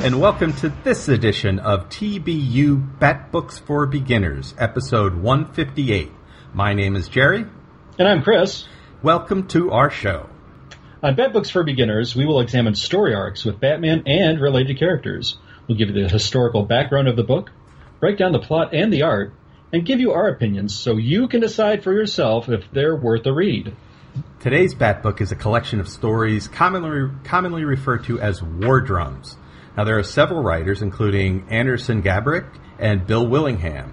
and welcome to this edition of TBU Bat Books for Beginners, episode 158. My name is Jerry. And I'm Chris. Welcome to our show. On Bat Books for Beginners, we will examine story arcs with Batman and related characters. We'll give you the historical background of the book, break down the plot and the art, and give you our opinions so you can decide for yourself if they're worth a read. Today's Bat Book is a collection of stories commonly, commonly referred to as war drums. Now, there are several writers, including Andersen Gabrych and Bill Willingham.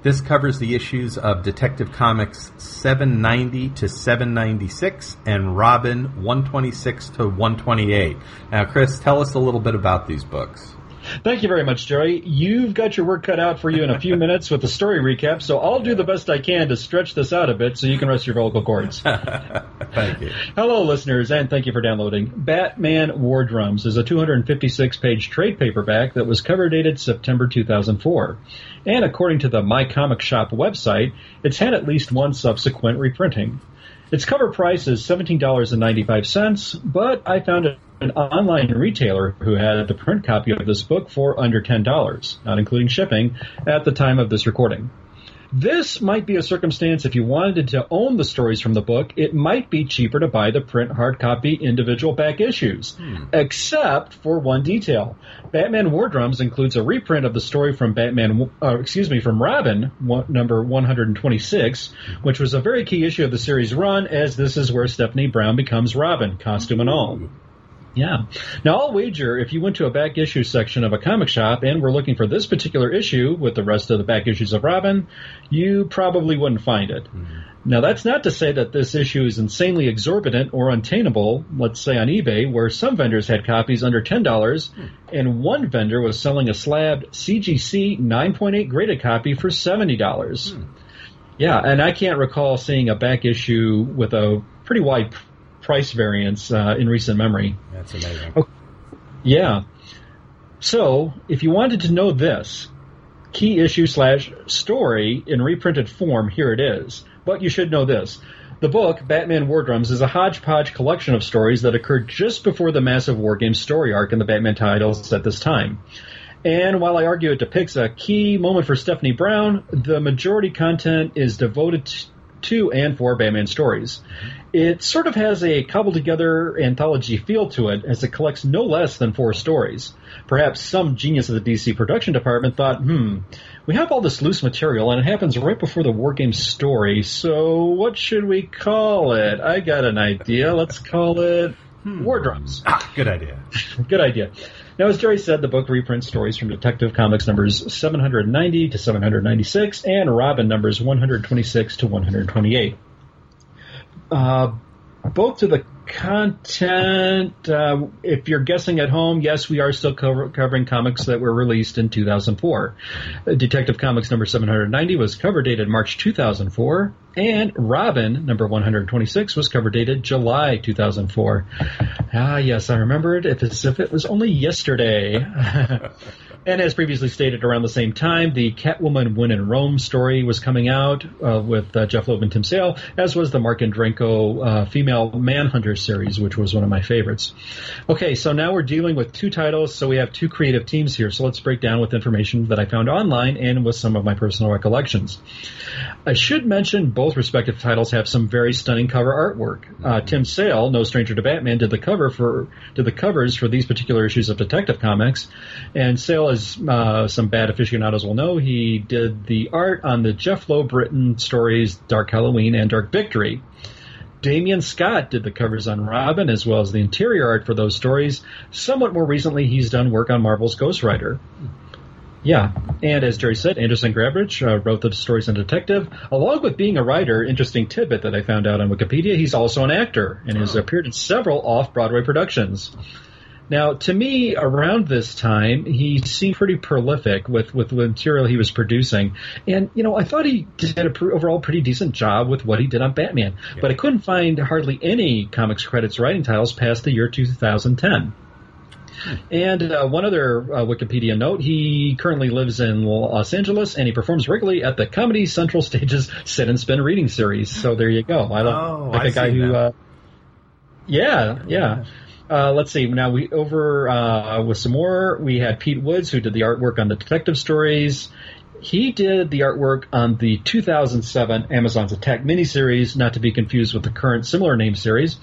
This covers the issues of Detective Comics 790 to 796 and Robin 126 to 128. Now, Chris, tell us a little bit about these books. Thank you very much, Jerry. You've got your work cut out for you in a few minutes with the story recap, so I'll do the best I can to stretch this out a bit so you can rest your vocal cords. thank you. Hello, listeners, and thank you for downloading. Batman War Drums is a 256 page trade paperback that was cover dated September 2004. And according to the My Comic Shop website, it's had at least one subsequent reprinting. Its cover price is $17.95, but I found an online retailer who had the print copy of this book for under $10, not including shipping, at the time of this recording. This might be a circumstance if you wanted to own the stories from the book, it might be cheaper to buy the print hard copy individual back issues. Hmm. Except for one detail. Batman War Drums includes a reprint of the story from Batman, uh, excuse me, from Robin, one, number 126, which was a very key issue of the series run, as this is where Stephanie Brown becomes Robin, costume and all. Yeah. Now, I'll wager if you went to a back issue section of a comic shop and were looking for this particular issue with the rest of the back issues of Robin, you probably wouldn't find it. Mm-hmm. Now, that's not to say that this issue is insanely exorbitant or untainable, let's say on eBay, where some vendors had copies under $10, mm. and one vendor was selling a slabbed CGC 9.8 graded copy for $70. Mm. Yeah, and I can't recall seeing a back issue with a pretty wide price variance uh, in recent memory. That's amazing. Oh, yeah. So, if you wanted to know this, key issue slash story in reprinted form, here it is. But you should know this. The book, Batman War Drums, is a hodgepodge collection of stories that occurred just before the massive War Games story arc in the Batman titles at this time. And while I argue it depicts a key moment for Stephanie Brown, the majority content is devoted to and four Batman stories. It sort of has a cobbled together anthology feel to it as it collects no less than four stories. Perhaps some genius of the DC production department thought, hmm, we have all this loose material and it happens right before the War Games story, so what should we call it? I got an idea. Let's call it hmm. War Drums. Ah, good idea. good idea. Now, as Jerry said, the book reprints stories from Detective Comics numbers 790 to 796 and Robin numbers 126 to 128. Uh, both to the content, uh, if you're guessing at home, yes, we are still cover- covering comics that were released in 2004. Detective Comics number 790 was cover dated March 2004, and Robin number 126 was cover dated July 2004. Ah, yes, I remember it as if it was only yesterday. And as previously stated, around the same time, the Catwoman When in Rome story was coming out uh, with uh, Jeph Loeb and Tim Sale, as was the Marc Andreyko uh, Female Manhunter series, which was one of my favorites. Okay, so now we're dealing with two titles, so we have two creative teams here. So let's break down with information that I found online and with some of my personal recollections. I should mention both respective titles have some very stunning cover artwork. Uh, Tim Sale, no stranger to Batman, did the cover for did the covers for these particular issues of Detective Comics, and Sale as uh, some bad aficionados will know, he did the art on the Jeph Loeb written stories Dark Halloween and Dark Victory. Damion Scott did the covers on Robin as well as the interior art for those stories. Somewhat more recently, he's done work on Marvel's Ghost Rider. Yeah, and as Jerry said, Andersen Gabrych uh, wrote the stories on Detective. Along with being a writer, interesting tidbit that I found out on Wikipedia, he's also an actor and has appeared in several off-Broadway productions. Now, to me, around this time, he seemed pretty prolific with, with the material he was producing. And, you know, I thought he did an overall pretty decent job with what he did on Batman. Yeah. But I couldn't find hardly any comics credits writing titles past the year 2010. Hmm. And uh, one other uh, Wikipedia note: he currently lives in Los Angeles, and he performs regularly at the Comedy Central Stage's Sit and Spin reading series. So there you go. I love oh, like a guy who, uh, yeah, yeah. Uh, let's see. Now we over uh, with some more. We had Pete Woods who did the artwork on the detective stories. He did the artwork on the 2007 Amazon's Attack miniseries, not to be confused with the current similar name series.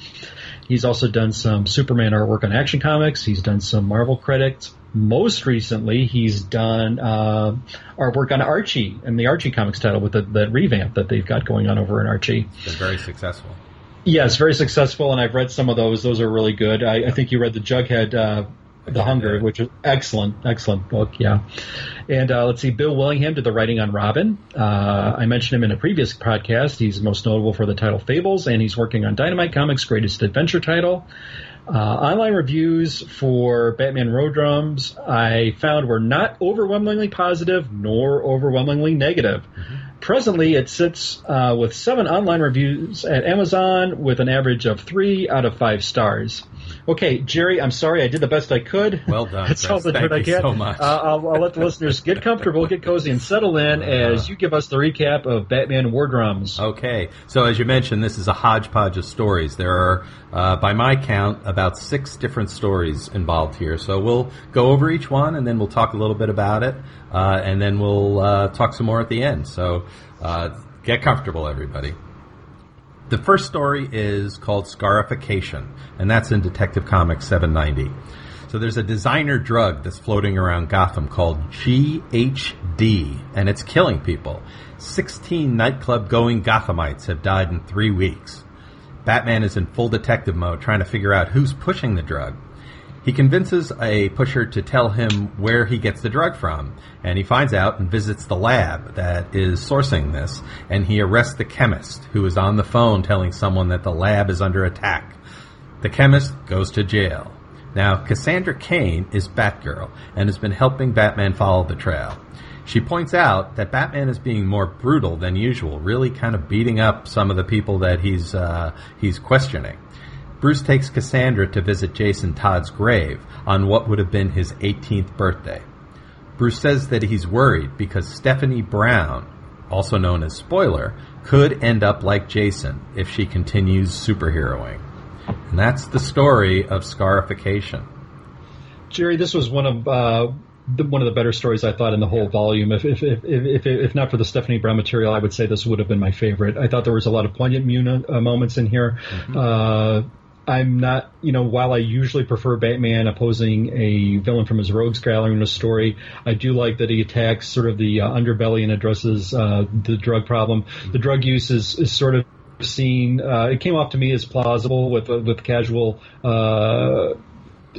He's also done some Superman artwork on Action Comics. He's done some Marvel credits. Most recently, he's done uh, artwork on Archie and the Archie Comics title with the, the revamp that they've got going on over in Archie. It's been very successful. Yes, very successful, and I've read some of those. Those are really good. I, I think you read the Jughead uh, the Hunger, which is excellent, excellent book. Yeah, and uh, let's see, Bill Willingham did the writing on Robin. Uh, I mentioned him in a previous podcast. He's most notable for the title Fables, and he's working on Dynamite Comics' greatest adventure title. Uh, online reviews for Batman Road Drums I found were not overwhelmingly positive nor overwhelmingly negative. Mm-hmm. Presently, it sits uh, with seven online reviews at Amazon with an average of three out of five stars. Okay, Jerry, I'm sorry, I did the best I could. Well done. That's all the Thank I you can. so much. Uh, I'll, I'll let the listeners get comfortable, get cozy, and settle in as you give us the recap of Batman War Drums. Okay, so as you mentioned, this is a hodgepodge of stories. There are, uh, by my count, about six different stories involved here. So we'll go over each one, and then we'll talk a little bit about it, uh, and then we'll uh, talk some more at the end. So uh, get comfortable, everybody. The first story is called Scarification, and that's in Detective Comics 790. So there's a designer drug that's floating around Gotham called GHD, and it's killing people. 16 nightclub going Gothamites have died in three weeks. Batman is in full detective mode trying to figure out who's pushing the drug. He convinces a pusher to tell him where he gets the drug from, and he finds out and visits the lab that is sourcing this, and he arrests the chemist who is on the phone telling someone that the lab is under attack. The chemist goes to jail. Now, Cassandra Cain is Batgirl and has been helping Batman follow the trail. She points out that Batman is being more brutal than usual, really kind of beating up some of the people that he's uh, he's questioning. Bruce takes Cassandra to visit Jason Todd's grave on what would have been his 18th birthday. Bruce says that he's worried because Stephanie Brown, also known as Spoiler, could end up like Jason if she continues superheroing. And that's the story of scarification. Jerry, this was one of uh, the, one of the better stories I thought in the whole volume. If if, if if, if not for the Stephanie Brown material, I would say this would have been my favorite. I thought there was a lot of poignant muna, uh, moments in here. Mm-hmm. Uh, I'm not, you know, while I usually prefer Batman opposing a villain from his rogues gallery in a story, I do like that he attacks sort of the uh, underbelly and addresses uh, the drug problem. The drug use is, is sort of seen. Uh, it came off to me as plausible with with casual uh,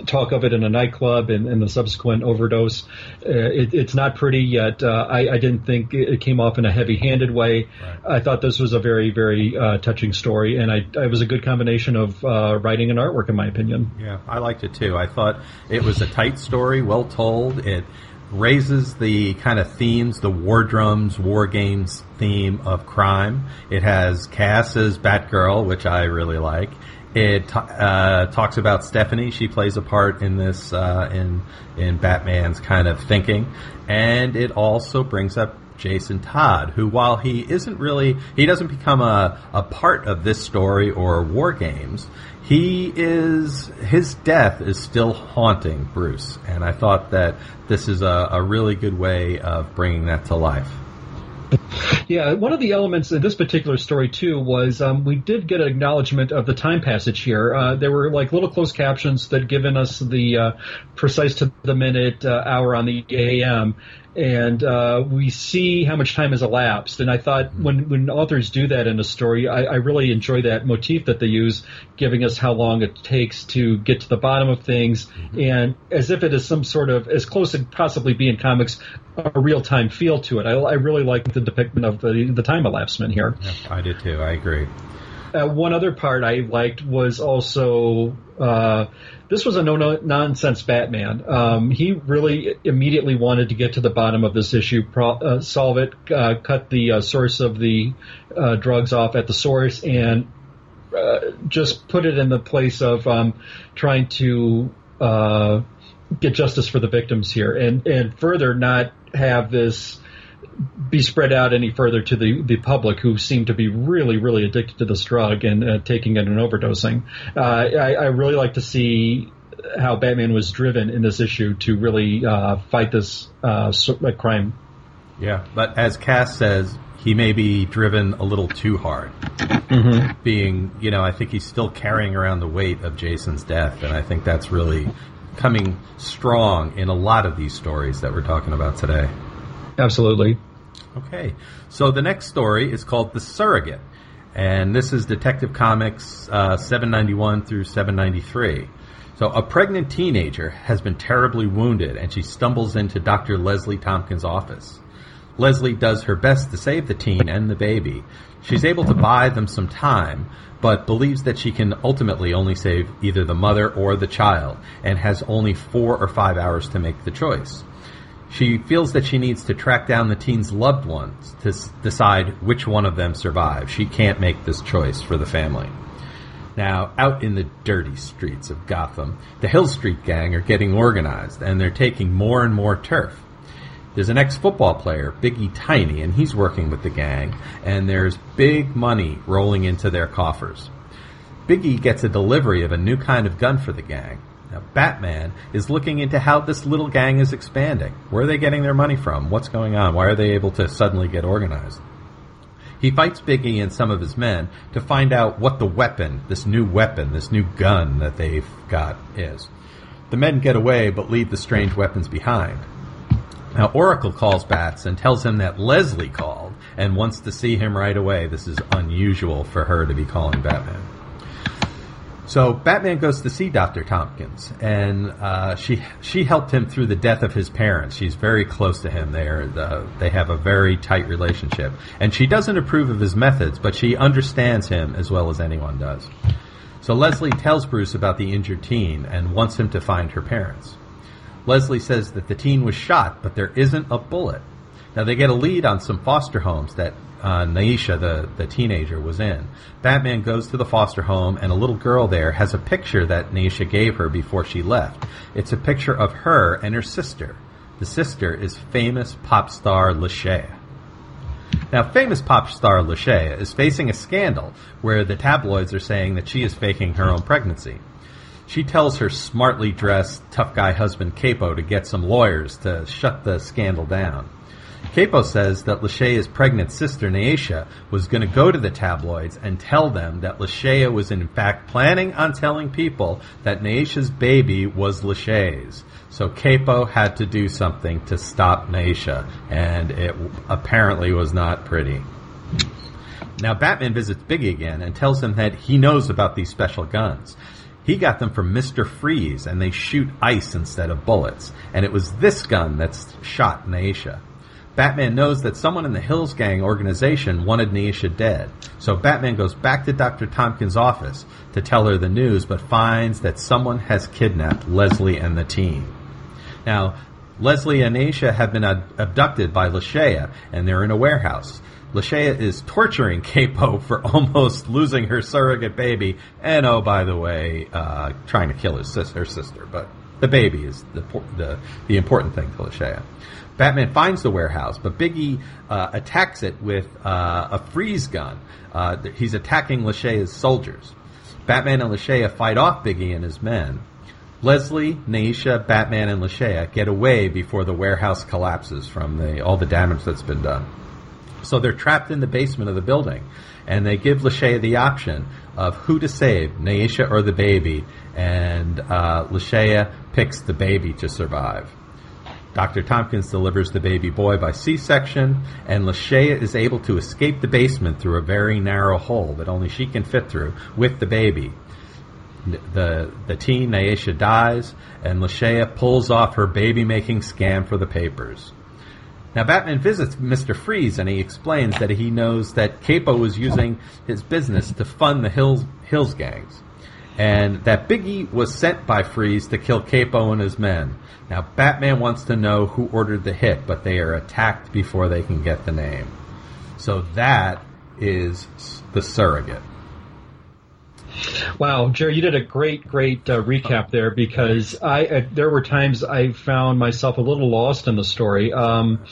talk of it in a nightclub and, and the subsequent overdose. Uh, it, it's not pretty yet. Uh, I, I, didn't think it came off in a heavy-handed way. Right. I thought this was a very, very uh, touching story, and I, it was a good combination of uh, writing and artwork, in my opinion. Yeah, I liked it too. I thought it was a tight story, well told. It raises the kind of themes, the war drums, war games theme of crime. It has Cass as Batgirl, which I really like. It uh, talks about Stephanie. She plays a part in this uh, in in Batman's kind of thinking, and it also brings up Jason Todd, who while he isn't really he doesn't become a, a part of this story or war games, he is his death is still haunting Bruce, and I thought that this is a, a really good way of bringing that to life. Yeah, one of the elements in this particular story too was um, we did get an acknowledgement of the time passage here. Uh, there were like little closed captions that given us the uh, precise to the minute uh, hour on the AM, and uh, we see how much time has elapsed. And I thought when when authors do that in a story, I, I, really enjoy that motif that they use, giving us how long it takes to get to the bottom of things, mm-hmm. and as if it is some sort of as close as possibly be in comics, a real time feel to it. I, I, really like the depiction of the the time elapsement here. Yeah, I did too. I agree. Uh, one other part I liked was also uh, this was a no nonsense Batman. Um, he really immediately wanted to get to the bottom of this issue, pro- uh, solve it, uh, cut the uh, source of the uh, drugs off at the source, and just put it in the place of um, trying to get justice for the victims here, and and further not have this be spread out any further to the, the public who seem to be really, really addicted to this drug and uh, taking it and overdosing. Uh, I, I, really like to see how Batman was driven in this issue to really uh, fight this uh, crime. Yeah, but as Cass says, he may be driven a little too hard. Mm-hmm. Being, you know, I think he's still carrying around the weight of Jason's death, and I think that's really coming strong in a lot of these stories that we're talking about today. Absolutely. Okay, so the next story is called The Surrogate, and this is Detective Comics uh, 791 through 793. So, a pregnant teenager has been terribly wounded, and she stumbles into Dr. Leslie Tompkins' office. Leslie does her best to save the teen and the baby. She's able to buy them some time, but believes that she can ultimately only save either the mother or the child, and has only four or five hours to make the choice. She feels that she needs to track down the teen's loved ones to s- decide which one of them survives. She can't make this choice for the family. Now, out in the dirty streets of Gotham, the Hill Street Gang are getting organized and they're taking more and more turf. There's an ex-football player, Biggie Tiny, and he's working with the gang, and there's big money rolling into their coffers. Biggie gets a delivery of a new kind of gun for the gang. Now, Batman is looking into how this little gang is expanding. Where are they getting their money from? What's going on? Why are they able to suddenly get organized? He fights Biggie and some of his men to find out what the weapon, this new weapon, this new gun that they've got is. The men get away but leave the strange weapons behind. Now, Oracle calls Bats and tells him that Leslie called and wants to see him right away. This is unusual for her to be calling Batman. So Batman goes to see Dr. Tompkins, and uh, she she helped him through the death of his parents. She's very close to him. They are the, they have a very tight relationship, and she doesn't approve of his methods, but she understands him as well as anyone does. So Leslie tells Bruce about the injured teen and wants him to find her parents. Leslie says that the teen was shot, but there isn't a bullet. Now they get a lead on some foster homes that uh, Naisha, the, the teenager, was in. Batman goes to the foster home, and a little girl there has a picture that Naisha gave her before she left. It's a picture of her and her sister. The sister is famous pop star Lashea. Now, famous pop star Lashea is facing a scandal where the tabloids are saying that she is faking her own pregnancy. She tells her smartly dressed, tough guy husband Capo to get some lawyers to shut the scandal down. Capo says that Lashea's pregnant sister, Naisha, was going to go to the tabloids and tell them that Lashea was in fact planning on telling people that Naisha's baby was Lashea's. So Capo had to do something to stop Naisha, and it apparently was not pretty. Now Batman visits Biggie again and tells him that he knows about these special guns. He got them from Mr. Freeze, and they shoot ice instead of bullets. And it was this gun that's shot Naisha. Batman knows that someone in the Hills Gang organization wanted Naisha dead, so Batman goes back to Dr. Tompkins' office to tell her the news, but finds that someone has kidnapped Leslie and the team. Now, Leslie and Naisha have been abducted by Lashea, and they're in a warehouse. Lashea is torturing Capo for almost losing her surrogate baby, and oh, by the way, uh, trying to kill his sister, her sister. But the baby is the the, the important thing to Lashea. Batman finds the warehouse, but Biggie uh, attacks it with uh, a freeze gun. Uh, he's attacking Lashea's soldiers. Batman and Lashea fight off Biggie and his men. Leslie, Naisha, Batman, and Lashea get away before the warehouse collapses from the, all the damage that's been done. So they're trapped in the basement of the building, and they give Lashea the option of who to save, Naisha or the baby, and uh, Lashea picks the baby to survive. Dr. Tompkins delivers the baby boy by C-section, and Lashea is able to escape the basement through a very narrow hole that only she can fit through with the baby. The the teen Naisha dies, and Lashea pulls off her baby-making scam for the papers. Now, Batman visits Mr. Freeze and he explains that he knows that Capo was using his business to fund the Hills, Hills gangs. And that Biggie was sent by Freeze to kill Capo and his men. Now, Batman wants to know who ordered the hit, but they are attacked before they can get the name. So that is the surrogate. Wow, Jerry, you did a great, great uh, recap there because I uh, there were times I found myself a little lost in the story. Um,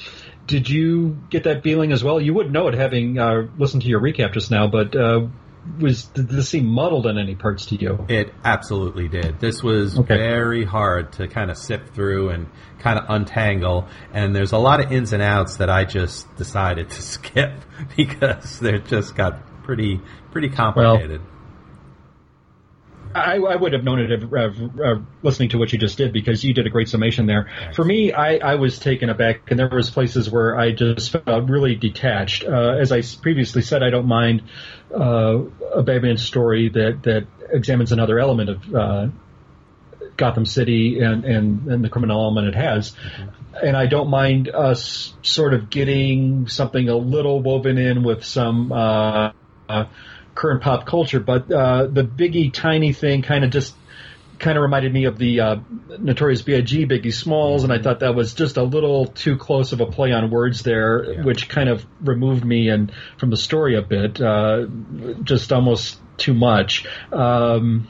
did you get that feeling as well? You wouldn't know it having uh, listened to your recap just now, but uh, was did this seem muddled in any parts to you? It absolutely did. This was Okay. very hard to kind of sift through and kind of untangle. And there's a lot of ins and outs that I just decided to skip because they just got pretty pretty complicated. I, I would have known it of uh, listening to what you just did because you did a great summation there. For me, I, I was taken aback, and there was places where I just felt really detached. Uh, as I previously said, I don't mind uh, a Batman story that that examines another element of uh, Gotham City and, and, and the criminal element it has. And I don't mind us sort of getting something a little woven in with some uh, uh, current pop culture, but uh, the biggie tiny thing kind of just kind of reminded me of the uh, Notorious B.I.G. Biggie Smalls, and I thought that was just a little too close of a play on words there, Yeah. which kind of removed me and from the story a bit, uh, just almost too much. Um,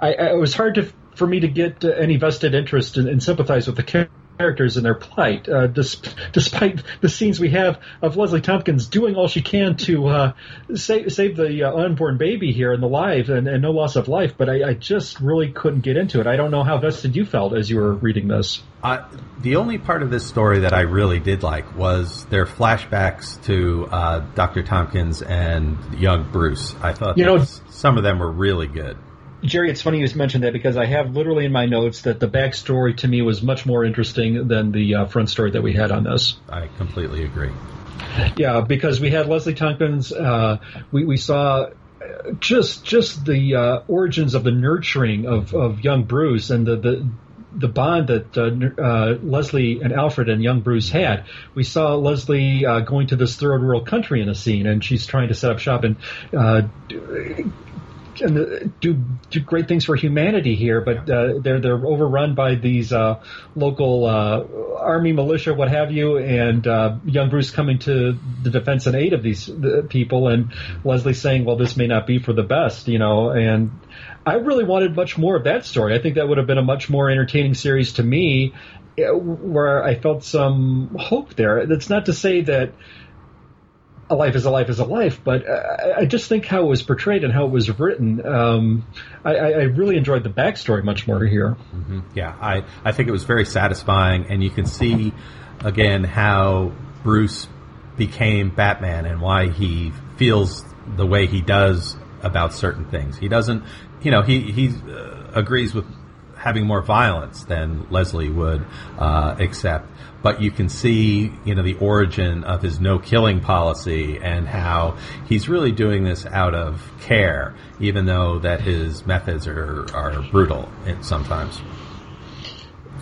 I, I, it was hard to for me to get any vested interest and, and sympathize with the char- characters and their plight, uh, dis- despite the scenes we have of Leslie Tompkins doing all she can to uh, save, save the uh, unborn baby here and the life and, and no loss of life. But I, I just really couldn't get into it. I don't know how vested you felt as you were reading this. Uh, the only part of this story that I really did like was their flashbacks to uh, Dr. Tompkins and young Bruce. I thought You know- some of them were really good. Jerry, it's funny you mentioned that because I have literally in my notes that the backstory to me was much more interesting than the uh, front story that we had on this. I completely agree. Yeah, because we had Leslie Tompkins. Uh, we we saw uh, just just the uh, origins of the nurturing of, of young Bruce and the the. The bond that uh, uh, Leslie and Alfred and young Bruce had. We saw Leslie uh, going to this third world country in a scene, and she's trying to set up shop and uh, and uh, do do great things for humanity here, but uh, they're they're overrun by these uh, local uh, army militia, what have you, and uh, young Bruce coming to the defense and aid of these people, and Leslie saying, "Well, this may not be for the best," you know, and I really wanted much more of that story. I think that would have been a much more entertaining series to me, uh, where I felt some hope there. That's not to say that a life is a life is a life, but I, I just think how it was portrayed and how it was written. Um, I, I really enjoyed the backstory much more here. Yeah, I, I think it was very satisfying, and you can see again how Bruce became Batman and why he feels the way he does about certain things. He doesn't, you know, he he uh, agrees with having more violence than Leslie would uh, accept. But you can see, you know, the origin of his no killing policy and how he's really doing this out of care, even though that his methods are, are brutal sometimes.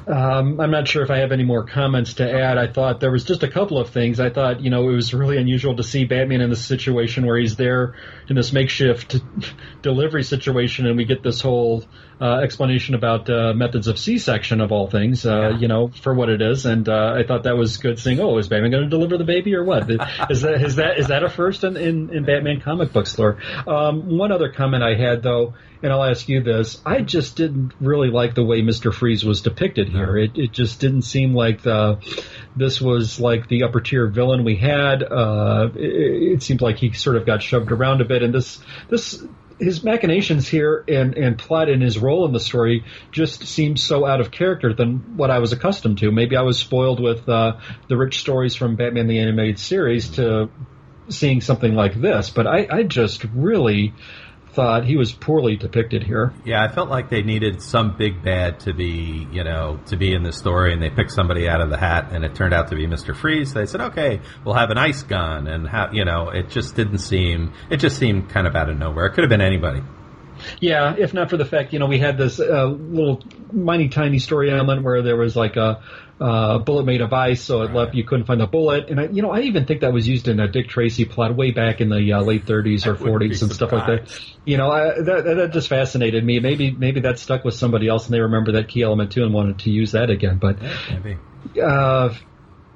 Um, I'm not sure if I have any more comments to add. I thought there was just a couple of things. I thought, you know, it was really unusual to see Batman in this situation where he's there in this makeshift delivery situation, and we get this whole uh, explanation about uh, methods of C-section of all things, uh, Yeah. you know, for what it is. And uh, I thought that was good. Saying, oh, is Batman going to deliver the baby or what? Is that is that is that a first in in, in Batman comic book lore? Um, one other comment I had though and I'll ask you this. I just didn't really like the way Mr. Freeze was depicted here. It, it just didn't seem like the, this was like the upper tier villain we had. Uh, it, it seemed like he sort of got shoved around a bit, and this, this, his machinations here and, and plot and his role in the story just seems so out of character than what I was accustomed to. Maybe I was spoiled with uh, the rich stories from Batman the Animated Series to seeing something like this, but I, I just really thought he was poorly depicted here. Yeah, I felt like they needed some big bad to be, you know, to be in the story, and they picked somebody out of the hat, and it turned out to be Mister Freeze. They said, "Okay, we'll have an ice gun," and how, you know, it just didn't seem. It just seemed kind of out of nowhere. It could have been anybody. Yeah, if not for the fact, you know, we had this uh, little tiny, tiny story element where there was like a uh, bullet made of ice, so it left you couldn't find the bullet. And I, you know, I even think that was used in a Dick Tracy plot way back in the uh, late 30s or I wouldn't be 40s and stuff like that. You know, I, that, that that just fascinated me. Maybe maybe that stuck with somebody else and they remember that key element too and wanted to use that again. But Maybe. uh,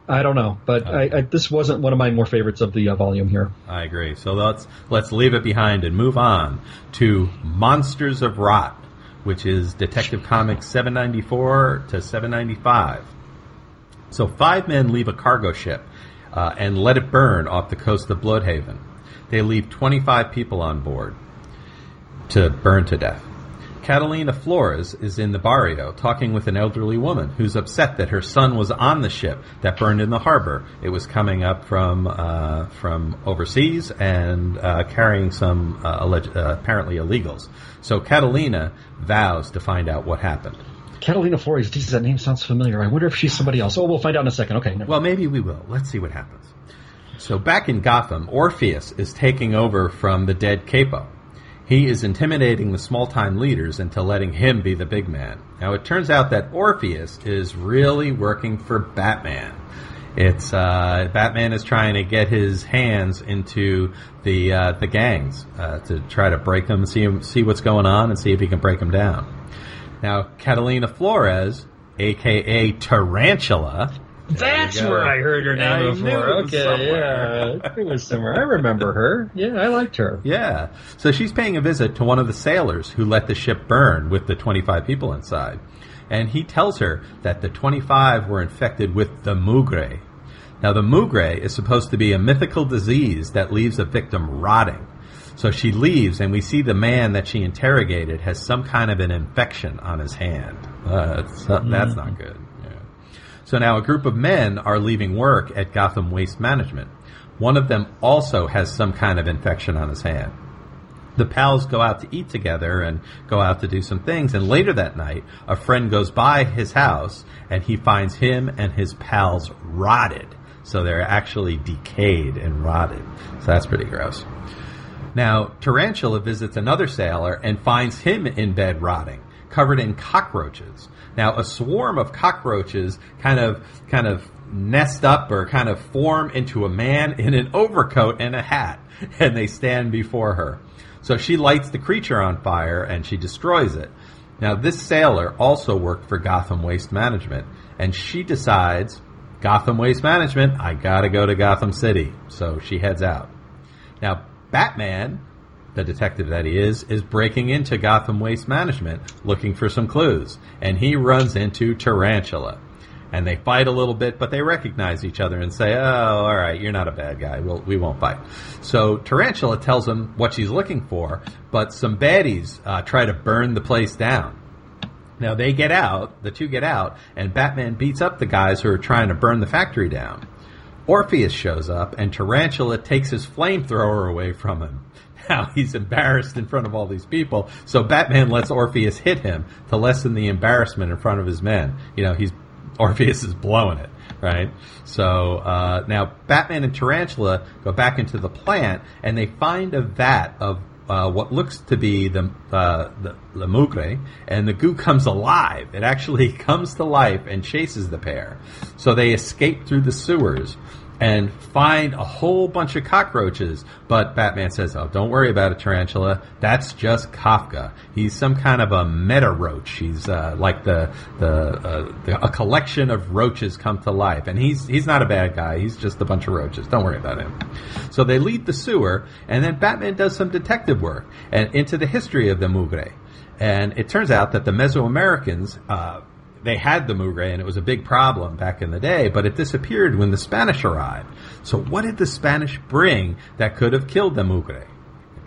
I don't know. But I, I, this wasn't one of my more favorites of the uh, volume here. I agree. So let's let's leave it behind and move on to Monsters of Rot, which is Detective Comics 794 to 795. So five men leave a cargo ship uh, and let it burn off the coast of Blüdhaven. They leave 25 people on board to burn to death. Catalina Flores is in the barrio talking with an elderly woman who's upset that her son was on the ship that burned in the harbor. It was coming up from uh, from overseas and uh, carrying some uh, alleged, uh, apparently illegals. So Catalina vows to find out what happened. Catalina Flores, Jesus, that name sounds familiar. I wonder if she's somebody else. Oh, we'll find out in a second. Okay. Well, maybe we will. Let's see what happens. So back in Gotham, Orpheus is taking over from the dead Capo. He is intimidating the small time leaders into letting him be the big man. Now it turns out that Orpheus is really working for Batman. It's uh, Batman is trying to get his hands into the uh, the gangs uh, to try to break them, see see what's going on, and see if he can break them down. Now Catalina Flores, aka Tarantula, that's where I heard her name I before. Okay, somewhere. yeah, it was somewhere. I remember her. Yeah, I liked her. Yeah, so she's paying a visit to one of the sailors who let the ship burn with the 25 people inside, and he tells her that the 25 were infected with the mugre. Now, the mugre is supposed to be a mythical disease that leaves a victim rotting. So she leaves, and we see the man that she interrogated has some kind of an infection on his hand. Uh, that's not mm. good. So now a group of men are leaving work at Gotham Waste Management. One of them also has some kind of infection on his hand. The pals go out to eat together and go out to do some things, and later that night, a friend goes by his house and he finds him and his pals rotted. So they're actually decayed and rotted. So that's pretty gross. Now, Tarantula visits another sailor and finds him in bed rotting, covered in cockroaches. Now, a swarm of cockroaches kind of kind of nest up or kind of form into a man in an overcoat and a hat, and they stand before her. So she lights the creature on fire and she destroys it. Now, this sailor also worked for Gotham Waste Management, and she decides, Gotham Waste Management, I gotta go to Gotham City. So she heads out. Now, Batman the detective that he is, is breaking into Gotham Waste Management looking for some clues. And he runs into Tarantula. And they fight a little bit, but they recognize each other and say, "Oh, all right, you're not a bad guy. We'll, we won't fight." So Tarantula tells him what she's looking for, but some baddies uh, try to burn the place down. Now they get out, the two get out, and Batman beats up the guys who are trying to burn the factory down. Orpheus shows up, and Tarantula takes his flamethrower away from him. Now he's embarrassed in front of all these people, so Batman lets Orpheus hit him to lessen the embarrassment in front of his men. You know, he's Orpheus is blowing it, right? So uh, now Batman and Tarantula go back into the plant, and they find a vat of uh, what looks to be the, uh, the the mugre, and the goo comes alive. It actually comes to life and chases the pair. So they escape through the sewers and find a whole bunch of cockroaches. But Batman says, "Oh, don't worry about it, Tarantula. That's just Kafka. He's some kind of a meta roach. He's uh, like the the, uh, the, a collection of roaches come to life, and he's he's not a bad guy. He's just a bunch of roaches. Don't worry about him." So they leave the sewer, and then Batman does some detective work and into the history of the Mugre. And it turns out that the Mesoamericans uh, they had the mugre and it was a big problem back in the day, but it disappeared when the Spanish arrived. So what did the Spanish bring that could have killed the mugre?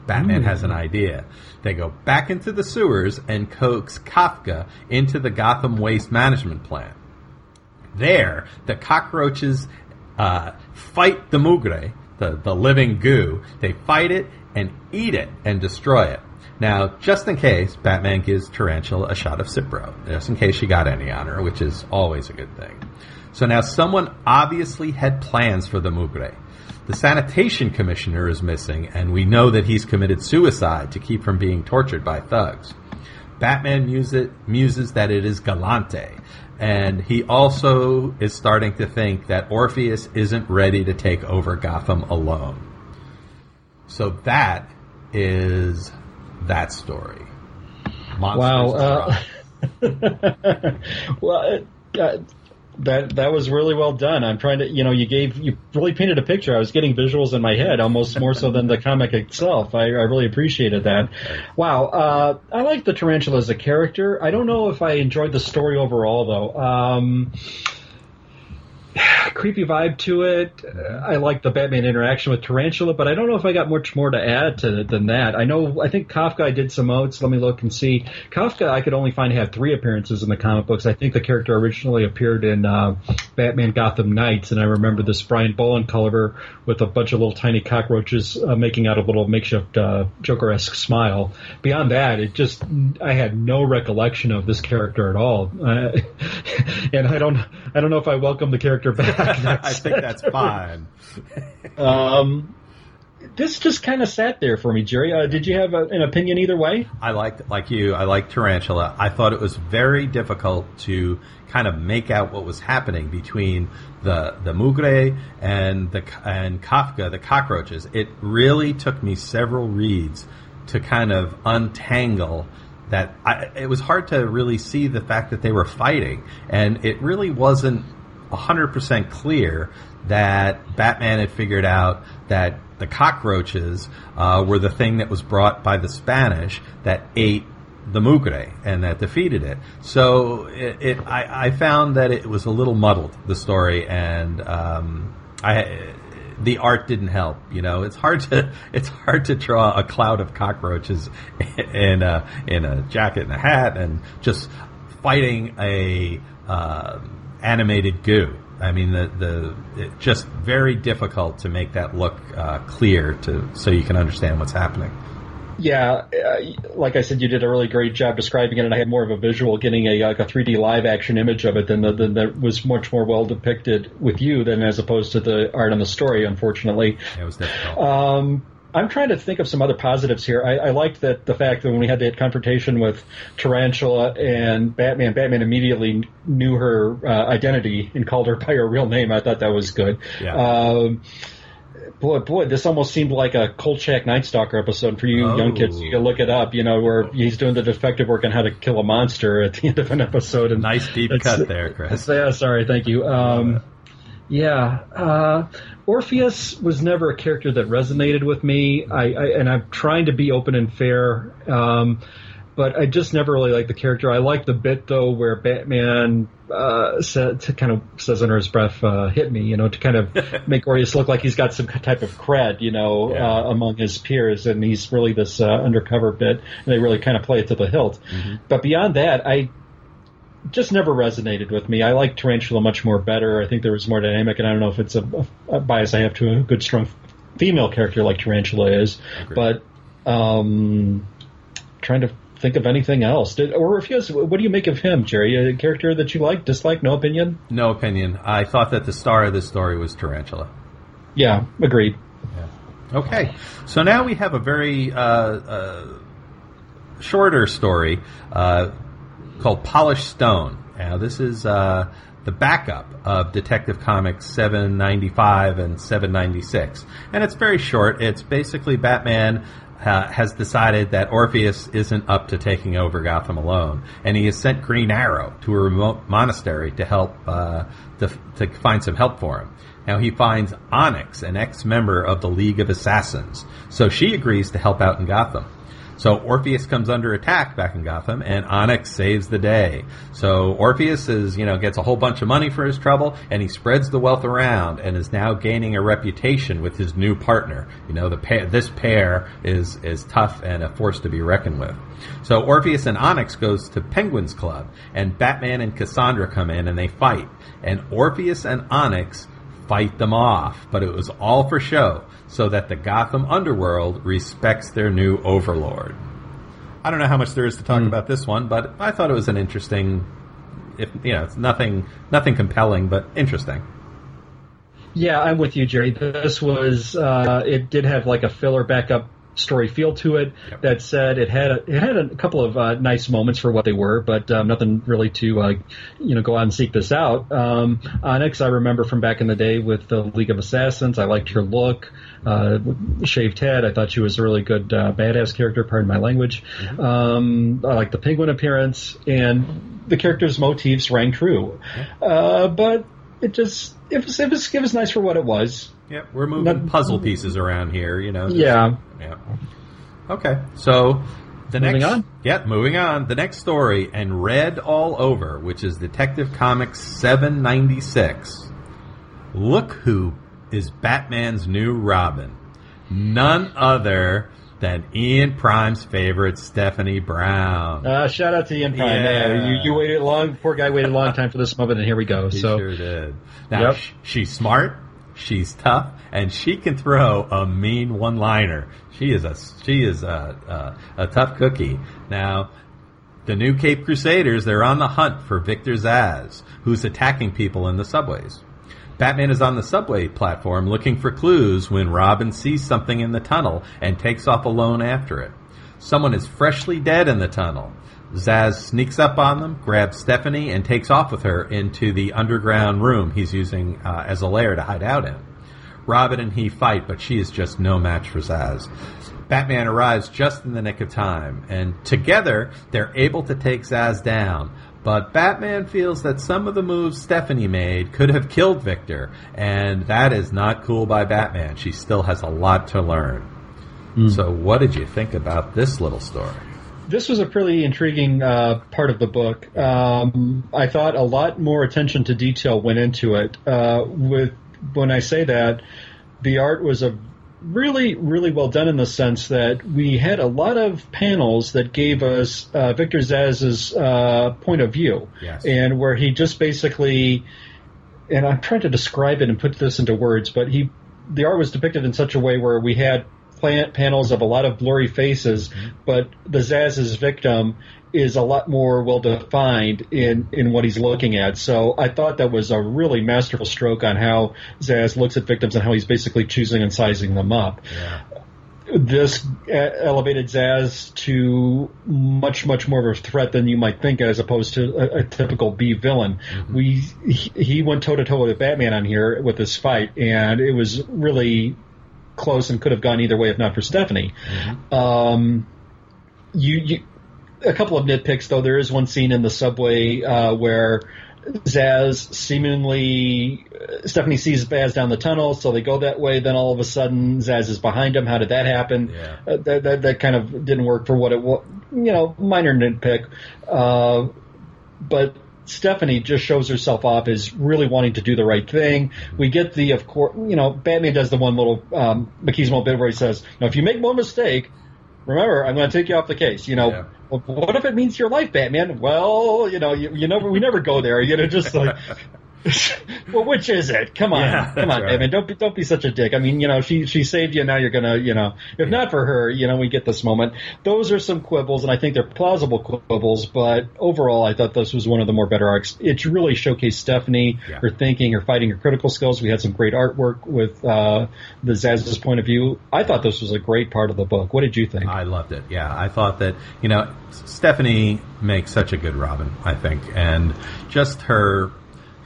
Batman mm. has an idea. They go back into the sewers and coax Kafka into the Gotham Waste Management Plant. There, the cockroaches uh, fight the mugre, the, the living goo. They fight it and eat it and destroy it. Now, just in case, Batman gives Tarantula a shot of Cipro, just in case she got any on her, which is always a good thing. So now someone obviously had plans for the Mugre. The sanitation commissioner is missing, and we know that he's committed suicide to keep from being tortured by thugs. Batman muses, muses that it is Galante, and he also is starting to think that Orpheus isn't ready to take over Gotham alone. So that is that story. Monsters wow. Uh, well, uh, that that was really well done. I'm trying to, you know, you gave you really painted a picture. I was getting visuals in my head almost more so than the comic itself. I, I really appreciated that. Wow, uh, I like the tarantula as a character. I don't know if I enjoyed the story overall though. Um, creepy vibe to it. Uh, I like the Batman interaction with Tarantula, but I don't know if I got much more to add to than that. I know I think Kafka I did some notes. Let me look and see. Kafka I could only find had three appearances in the comic books. I think the character originally appeared in uh, Batman Gotham Knights, and I remember this Brian Bolland cover with a bunch of little tiny cockroaches uh, making out a little makeshift uh, Joker-esque smile. Beyond that, it just I had no recollection of this character at all, uh, and I don't I don't know if I welcome the character back. I think that's fine. um, this just kind of sat there for me, Jerry. Uh, did you have a, an opinion either way? I liked, like you, I liked Tarantula. I thought it was very difficult to kind of make out what was happening between the the mugre and the and Kafka, the cockroaches. It really took me several reads to kind of untangle that. I, it was hard to really see the fact that they were fighting, and it really wasn't hundred percent clear that Batman had figured out that the cockroaches uh, were the thing that was brought by the Spanish that ate the mugre and that defeated it. So it, it I, I, found that it was a little muddled the story, and um, I the art didn't help. You know, it's hard to it's hard to draw a cloud of cockroaches in a in a jacket and a hat and just fighting a uh, animated goo. I mean, the the just very difficult to make that look uh, clear to so you can understand what's happening. Yeah, uh, like I said, you did a really great job describing it, and I had more of a visual, getting a like a 3D live action image of it than the, than that was much more well depicted with you than as opposed to the art and the story. Unfortunately, it was difficult. Um, I'm trying to think of some other positives here. I, I liked that the fact that when we had that confrontation with Tarantula and Batman, Batman immediately knew her uh, identity and called her by her real name. I thought that was good. Yeah. Um, boy, boy, this almost seemed like a Kolchak Night Stalker episode for you oh. young kids. You can look it up, you know, where he's doing the detective work on how to kill a monster at the end of an episode. And nice deep cut there, Chris. Yeah, sorry, thank you. Um, yeah, uh, Orpheus was never a character that resonated with me. I, I and I'm trying to be open and fair, um, but I just never really liked the character. I like the bit though where Batman uh, said, to kind of says under his breath, uh, "Hit me," you know, to kind of make Orpheus look like he's got some type of cred, you know, yeah. uh, among his peers, and he's really this uh, undercover bit, and they really kind of play it to the hilt. Mm-hmm. But beyond that, I just never resonated with me. I like Tarantula much more better. I think there was more dynamic, and I don't know if it's a, a bias I have to a good, strong female character like Tarantula is. But um, trying to think of anything else. Did, or if yes, what do you make of him, Jerry? A character that you like, dislike, no opinion? No opinion. I thought that the star of this story was Tarantula. Yeah, agreed. Yeah. Okay, so now we have a very uh, uh, shorter story. Uh, called Polished Stone. Now, this is uh, the backup of Detective Comics 795 and 796. And it's very short. It's basically Batman uh, has decided that Orpheus isn't up to taking over Gotham alone, and he has sent Green Arrow to a remote monastery to help uh, to, to find some help for him. Now he finds Onyx, an ex-member of the League of Assassins, so she agrees to help out in Gotham. So Orpheus comes under attack back in Gotham, and Onyx saves the day. So Orpheus is, you know, gets a whole bunch of money for his trouble, and he spreads the wealth around, and is now gaining a reputation with his new partner. You know, the pair, this pair is is tough and a force to be reckoned with. So Orpheus and Onyx goes to Penguin's Club, and Batman and Cassandra come in and they fight, and Orpheus and Onyx fight them off, but it was all for show so that the Gotham underworld respects their new overlord. I don't know how much there is to talk mm. about this one, but I thought it was an interesting. If you know, it's nothing, nothing compelling, but interesting. Yeah, I'm with you, Jerry. This was uh, it did have like a filler backup story feel to it. Yep. That said, it had a, it had a couple of uh, nice moments for what they were, but um, nothing really to uh, you know go out and seek this out. Um, Onyx, I remember from back in the day with the League of Assassins. I liked her look, uh, shaved head. I thought she was a really good uh, badass character. Pardon my language. Mm-hmm. Um, I like the penguin appearance and the character's motifs rang true, uh, but it just it was it was it was nice for what it was. Yep, we're moving Not, puzzle pieces around here, you know. Just, yeah. Yeah. Okay, so the moving next, on. Yeah, moving on. The next story, and Red All Over, which is Detective Comics 796. look who is Batman's new Robin. None other than Ian Prime's favorite, Stephanie Brown. Uh, shout out to Ian Prime. Yeah. Yeah, you, you waited long, poor guy waited a long time for this moment, and here we go. He so, sure did. Now, Yep. sh- she's smart, she's tough, and she can throw a mean one-liner. She is a she is a, a, a tough cookie. Now, the new Cape Crusaders, they're on the hunt for Victor Zsasz, who's attacking people in the subways. Batman is on the subway platform looking for clues when Robin sees something in the tunnel and takes off alone after it. Someone is freshly dead in the tunnel. Zsasz sneaks up on them, grabs Stephanie, and takes off with her into the underground room he's using uh, as a lair to hide out in. Robin and he fight, but she is just no match for Zsasz. Batman arrives just in the nick of time, and together they're able to take Zsasz down. But Batman feels that some of the moves Stephanie made could have killed Victor, and that is not cool by Batman. She still has a lot to learn. So, what did you think about this little story? This was a pretty intriguing uh, part of the book. Um, I thought a lot more attention to detail went into it. Uh, with when I say that, the art was a really, really well done in the sense that we had a lot of panels that gave us uh, Victor Zsasz's uh, point of view, Yes. and where he just basically, and I'm trying to describe it and put this into words, but he, the art was depicted in such a way where we had plant panels of a lot of blurry faces, mm-hmm. but the Zsasz's victim is a lot more well defined in in what he's looking at. So I thought that was a really masterful stroke on how Zsasz looks at victims and how he's basically choosing and sizing them up. Yeah. This elevated Zsasz to much much more of a threat than you might think, as opposed to a, a typical B villain. Mm-hmm. We he, he went toe to toe with Batman on here with this fight, and it was really close and could have gone either way if not for Stephanie. Um, you, you a couple of nitpicks though. There is one scene in the subway uh, where Zsasz seemingly Stephanie sees Baz down the tunnel, so they go that way. Then all of a sudden, Zsasz is behind him. How did that happen? Yeah. Uh, that, that that kind of didn't work for what it was. You know, minor nitpick. Uh, but Stephanie just shows herself off as really wanting to do the right thing. We get the, of course, you know, Batman does the one little um, machismo bit where he says, "Now, if you make one mistake, remember, I'm going to take you off the case." You know, Yeah. well, what if it means your life, Batman? Well, you know, you, you never, we never go there. You know, just like. well, which is it? Come on, Yeah, come on, right. Don't be, don't be such a dick. I mean, you know, she she saved you. Now you're gonna, you know, if not for her, you know, we get this moment. Those are some quibbles, and I think they're plausible quibbles. But overall, I thought this was one of the more better arcs. It really showcased Stephanie, Yeah. her thinking, her fighting, her critical skills. We had some great artwork with uh, the Zsasz's point of view. I thought this was a great part of the book. What did you think? I loved it. Yeah, I thought that you know Stephanie makes such a good Robin. I think, and just her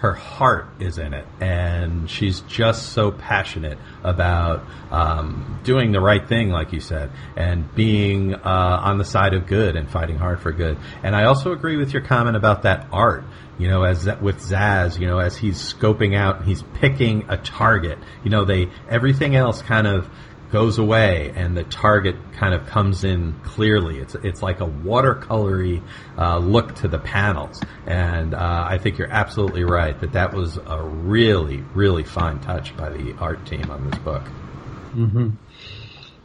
her heart is in it, and she's just so passionate about um, doing the right thing, like you said, and being uh, on the side of good and fighting hard for good. And I also agree with your comment about that art. You know, as with Zsasz, you know, as he's scoping out, he's picking a target. You know, they everything else kind of goes away and the target kind of comes in clearly. It's it's like a watercolory uh, look to the panels, and uh, I think you're absolutely right that that was a really really fine touch by the art team on this book.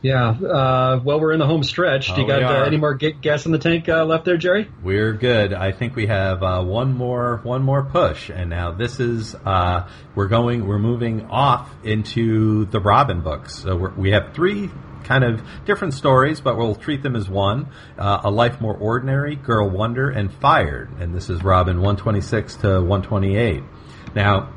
Yeah. Uh, well, we're in the home stretch. Do you Oh, got uh, any more ga- gas in the tank uh, left there, Jerry? We're good. I think we have uh, one more one more push, and now this is uh, we're going we're moving off into the Robin books. So we're, we have three kind of different stories, but we'll treat them as one: uh, a life more ordinary, Girl Wonder, and Fired. And this is Robin one twenty six to one twenty eight. Now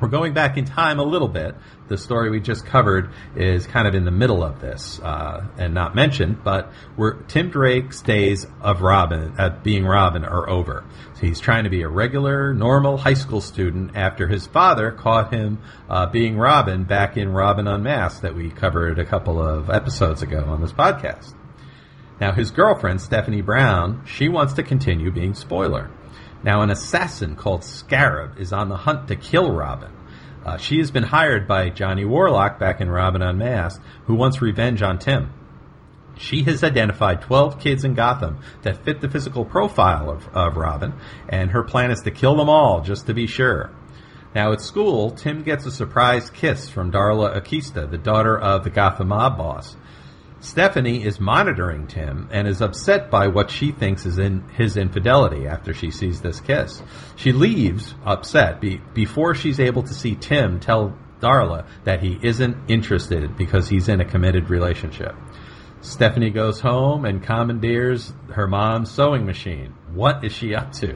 we're going back in time a little bit. The story we just covered is kind of in the middle of this uh, and not mentioned, but we're, Tim Drake's days of Robin, uh, being Robin, are over. So he's trying to be a regular, normal high school student after his father caught him uh, being Robin back in Robin Unmasked that we covered a couple of episodes ago on this podcast. Now, his girlfriend, Stephanie Brown, she wants to continue being spoiler. Now, an assassin called Scarab is on the hunt to kill Robin. Uh, she has been hired by Johnny Warlock back in Robin Unmasked, who wants revenge on Tim. She has identified 12 kids in Gotham that fit the physical profile of, of Robin, and her plan is to kill them all just to be sure. Now at school, Tim gets a surprise kiss from Darla Aquista, the daughter of the Gotham mob boss. Stephanie is monitoring Tim and is upset by what she thinks is in his infidelity after she sees this kiss. She leaves upset be, before she's able to see Tim tell Darla that he isn't interested because he's in a committed relationship. Stephanie goes home and commandeers her mom's sewing machine. What is she up to?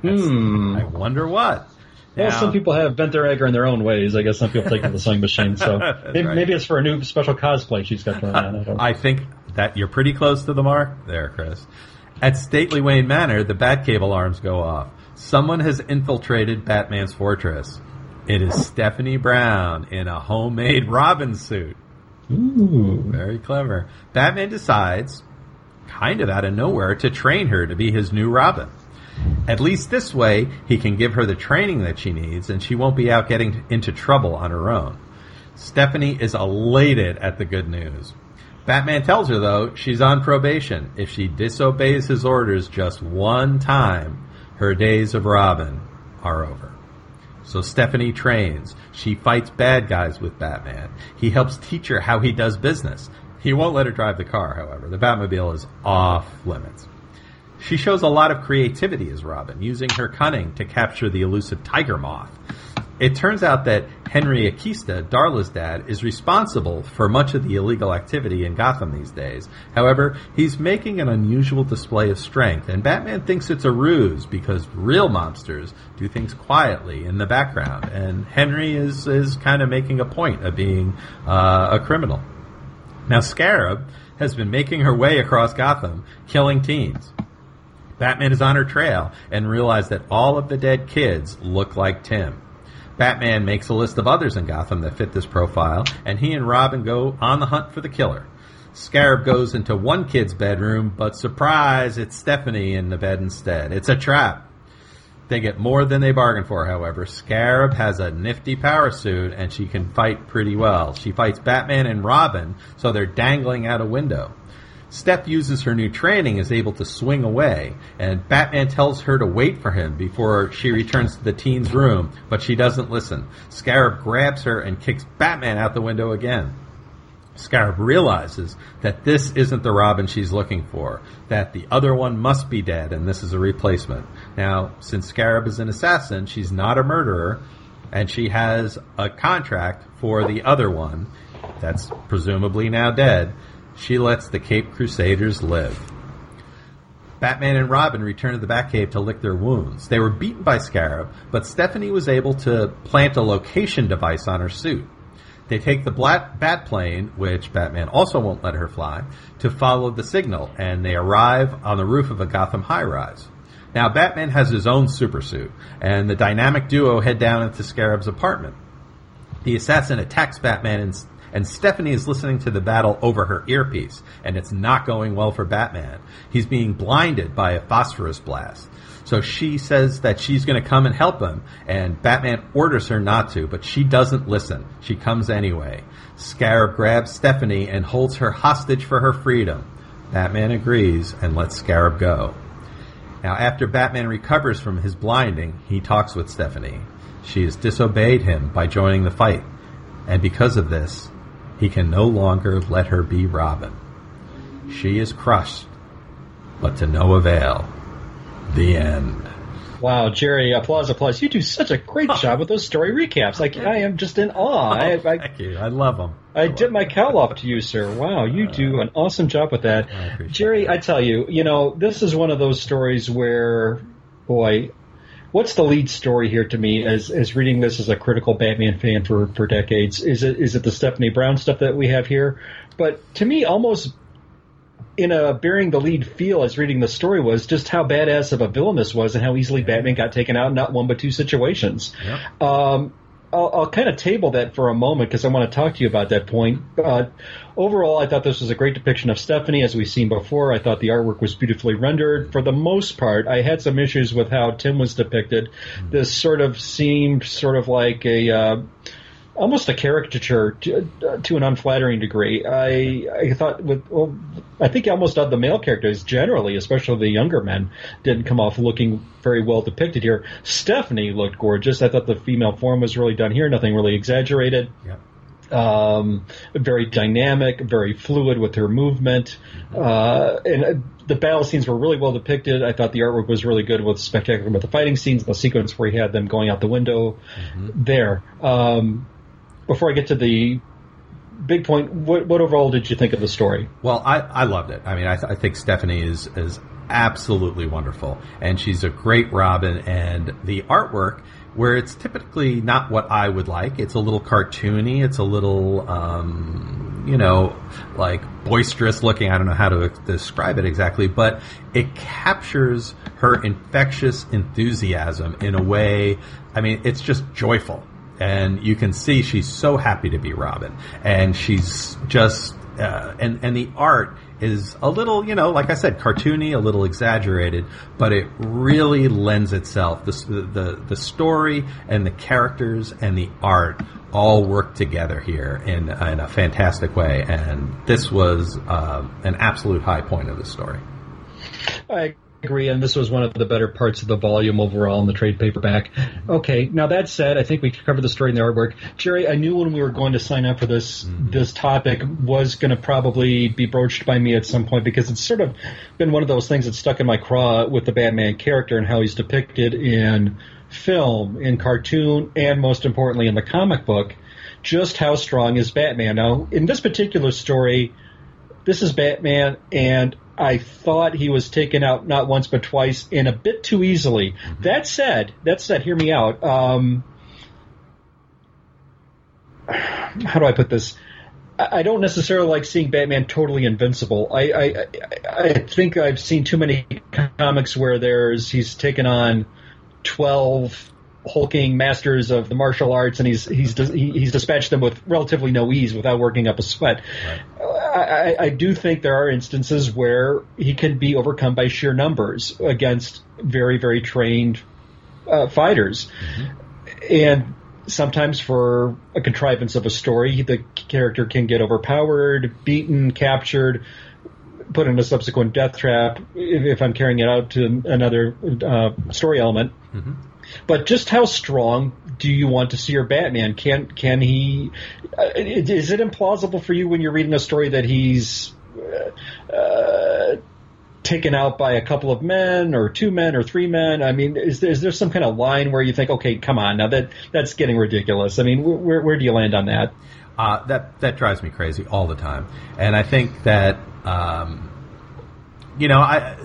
Hmm. I wonder what. Well, Now- some people have bent their egger in their own ways. I guess some people take to the sewing machine. So maybe, right. maybe it's for a new special cosplay she's got going on. I don't know. I think that you're pretty close to the mark there, Chris. At Stately Wayne Manor, the Batcave alarms go off. Someone has infiltrated Batman's fortress. It is Stephanie Brown in a homemade Robin suit. Ooh. Very clever. Batman decides, kind of out of nowhere, to train her to be his new Robin. At least this way, he can give her the training that she needs and she won't be out getting into trouble on her own. Stephanie is elated at the good news. Batman tells her, though, she's on probation. If she disobeys his orders just one time, her days of Robin are over. So Stephanie trains. She fights bad guys with Batman. He helps teach her how he does business. He won't let her drive the car, however. The Batmobile is off limits. She shows a lot of creativity as Robin, using her cunning to capture the elusive tiger moth. It turns out that Henry Aquista, Darla's dad, is responsible for much of the illegal activity in Gotham these days. However, he's making an unusual display of strength, and Batman thinks it's a ruse because real mobsters do things quietly in the background, and Henry is, is kind of making a point of being uh, a criminal. Now, Scarab has been making her way across Gotham, killing teens. Batman is on her trail and realizes that all of the dead kids look like Tim. Batman makes a list of others in Gotham that fit this profile, and he and Robin go on the hunt for the killer. Scarab goes into one kid's bedroom, but surprise, it's Stephanie in the bed instead. It's a trap. They get more than they bargained for, however. Scarab has a nifty power suit and she can fight pretty well. She fights Batman and Robin, so they're dangling out a window. Steph uses her new training, is able to swing away, and Batman tells her to wait for him before she returns to the teen's room, but she doesn't listen. Scarab grabs her and kicks Batman out the window again. Scarab realizes that this isn't the Robin she's looking for, that the other one must be dead and this is a replacement. Now, since Scarab is an assassin, she's not a murderer, and she has a contract for the other one that's presumably now dead. She lets the Cape Crusaders live. Batman and Robin return to the Batcave to lick their wounds. They were beaten by Scarab, but Stephanie was able to plant a location device on her suit. They take the Bat, bat plane, which Batman also won't let her fly, to follow the signal, and they arrive on the roof of a Gotham high rise. Now, Batman has his own supersuit, and the dynamic duo head down into Scarab's apartment. The assassin attacks Batman, and, and Stephanie is listening to the battle over her earpiece, and it's not going well for Batman. He's being blinded by a phosphorus blast. So she says that she's going to come and help him, and Batman orders her not to, but she doesn't listen. She comes anyway. Scarab grabs Stephanie and holds her hostage for her freedom. Batman agrees and lets Scarab go. Now, after Batman recovers from his blinding, he talks with Stephanie. She has disobeyed him by joining the fight, and because of this, he can no longer let her be Robin. She is crushed, but to no avail. The end. Wow, Jerry, applause, applause. You do such a great job with those story recaps. Like, I am just in awe. Oh, I, I, Thank you. I love them. I dip my cowl off to you, sir. Wow, you uh, do an awesome job with that. I appreciate Jerry, I tell you, you know, this is one of those stories where, boy, what's the lead story here to me as, as reading this as a critical Batman fan for, for decades? Is it, is it the Stephanie Brown stuff that we have here? But to me, almost in a bearing the lead feel as reading the story was just how badass of a villain this was and how easily Batman got taken out in not one but two situations. Yep. Um, I'll, I'll kind of table that for a moment because I want to talk to you about that point. Uh, overall, I thought this was a great depiction of Stephanie, as we've seen before. I thought the artwork was beautifully rendered. For the most part, I had some issues with how Tim was depicted. This sort of seemed sort of like a. Uh, almost a caricature to, uh, to an unflattering degree. I I thought with well, I think almost all the male characters generally, especially the younger men, didn't come off looking very well depicted here. Stephanie looked gorgeous. I thought the female form was really done here. Nothing really exaggerated. Yep. Um, very dynamic, very fluid with her movement, uh, and uh, the battle scenes were really well depicted. I thought the artwork was really good with spectacular with the fighting scenes, the sequence where he had them going out the window there. Um, before I get to the big point, what, what overall did you think of the story? Well, I, I loved it. I mean, I, th- I think Stephanie is is absolutely wonderful, and she's a great Robin. And the artwork, where it's typically not what I would like, it's a little cartoony. It's a little, um, you know, like boisterous looking. I don't know how to describe it exactly, but it captures her infectious enthusiasm in a way. I mean, it's just joyful and you can see she's so happy to be Robin, and she's just uh, and and the art is a little, you know, like I said, cartoony, a little exaggerated, but it really lends itself. The the the story and the characters and the art all work together here in in a fantastic way, and this was uh, an absolute high point of the story. I agree, and this was one of the better parts of the volume overall in the trade paperback. Okay, now that said, I think we covered the story in the artwork. Jerry, I knew when we were going to sign up for this mm-hmm. this topic was going to probably be broached by me at some point because it's sort of been one of those things that stuck in my craw with the Batman character and how he's depicted in film, in cartoon, and most importantly in the comic book. Just how strong is Batman? Now, in this particular story, this is Batman, and I thought he was taken out not once but twice and a bit too easily. Mm-hmm. That said, that said, hear me out. Um, how do I put this? I don't necessarily like seeing Batman totally invincible. I, I I think I've seen too many comics where there's he's taken on twelve hulking masters of the martial arts, and he's he's he's dispatched them with relatively no ease without working up a sweat. Right. I, I, do think there are instances where he can be overcome by sheer numbers against very, very trained uh, fighters. Mm-hmm. And sometimes for a contrivance of a story, the character can get overpowered, beaten, captured, put in a subsequent death trap if, if I'm carrying it out to another uh, story element. Mm-hmm. But just how strong do you want to see your Batman? Can can he? Uh, is it implausible for you when you're reading a story that he's uh, uh, taken out by a couple of men or two men or three men? I mean, is there, is there some kind of line where you think, okay, come on, now that that's getting ridiculous? I mean, where where do you land on that? Uh, that that drives me crazy all the time, and I think that um, you know I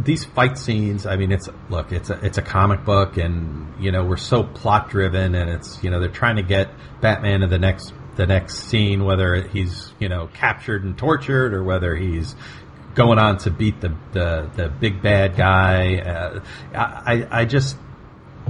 these fight scenes, I mean, it's look, it's a it's a comic book, and you know we're so plot driven, and it's you know they're trying to get Batman to the next the next scene, whether he's you know captured and tortured, or whether he's going on to beat the the, the big bad guy. Uh, I I just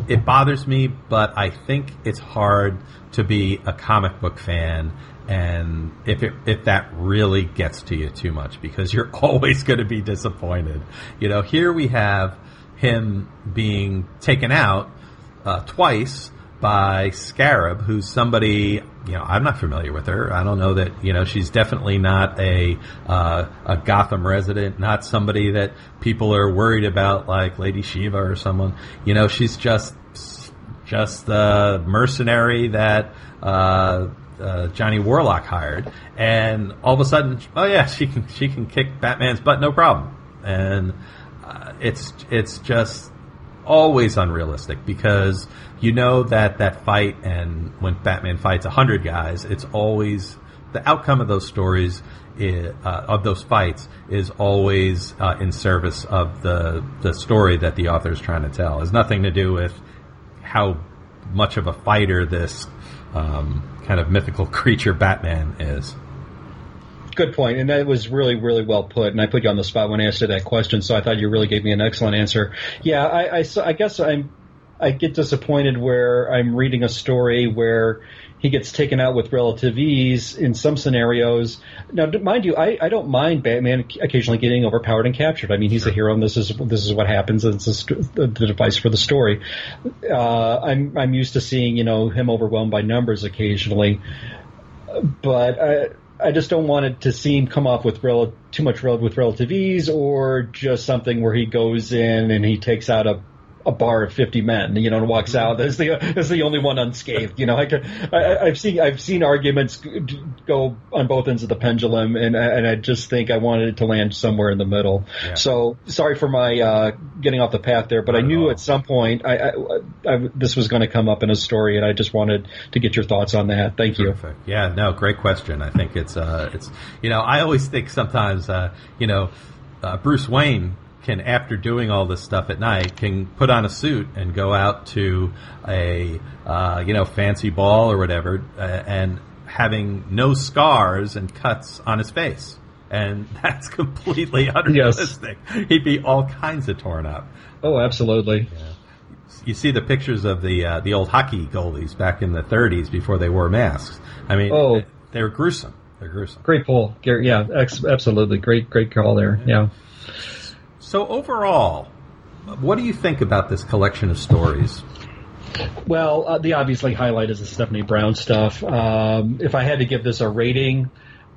it bothers me, but I think it's hard to be a comic book fan and if it, if that really gets to you too much because you're always going to be disappointed. You know, here we have him being taken out uh, twice by Scarab, who's somebody you know I'm not familiar with her. I don't know that you know she's definitely not a uh, a Gotham resident, not somebody that people are worried about like Lady Shiva or someone. You know, she's just just a mercenary that. Uh, uh, Johnny Warlock hired, and all of a sudden, oh yeah, she can she can kick Batman's butt no problem, and uh, it's it's just always unrealistic because you know that that fight and when Batman fights a hundred guys, it's always the outcome of those stories uh, of those fights is always uh, in service of the the story that the author is trying to tell. It has nothing to do with how much of a fighter this um, kind of mythical creature Batman is. Good point, and that was really, really well put. And I put you on the spot when I asked you that question, so I thought you really gave me an excellent answer. Yeah, I, I, I guess I'm I get disappointed where I'm reading a story where he gets taken out with relative ease in some scenarios. Now, mind you, I, I don't mind Batman occasionally getting overpowered and captured. I mean, he's sure. a hero, and this is this is what happens. It's the device for the story. Uh, I'm I'm used to seeing you know him overwhelmed by numbers occasionally, but I, I just don't want it to seem come off with rel- too much rel- with relative ease, or just something where he goes in and he takes out a a bar of 50 men, you know, and walks out as the as the only one unscathed. You know, I, I, have seen I've seen arguments go on both ends of the pendulum, and and I just think I wanted it to land somewhere in the middle. Yeah. So sorry for my uh, getting off the path there, but Not I knew at, at some point I, I, I this was going to come up in a story, and I just wanted to get your thoughts on that. Thank Perfect. you. Yeah, no, great question. I think it's uh, it's you know I always think sometimes uh, you know uh, Bruce Wayne can, after doing all this stuff at night, can put on a suit and go out to a uh, you know fancy ball or whatever, uh, and having no scars and cuts on his face, and that's completely unrealistic. Yes. He'd be all kinds of torn up. Oh, absolutely. Yeah. You see the pictures of the uh, the old hockey goalies back in the 30s before they wore masks. I mean, oh. they, are gruesome. They're gruesome. Great pull, Yeah, ex- absolutely. Great, great call there. yeah. yeah. So overall, what do you think about this collection of stories? Well, uh, the obviously highlight is the Stephanie Brown stuff. Um, if I had to give this a rating,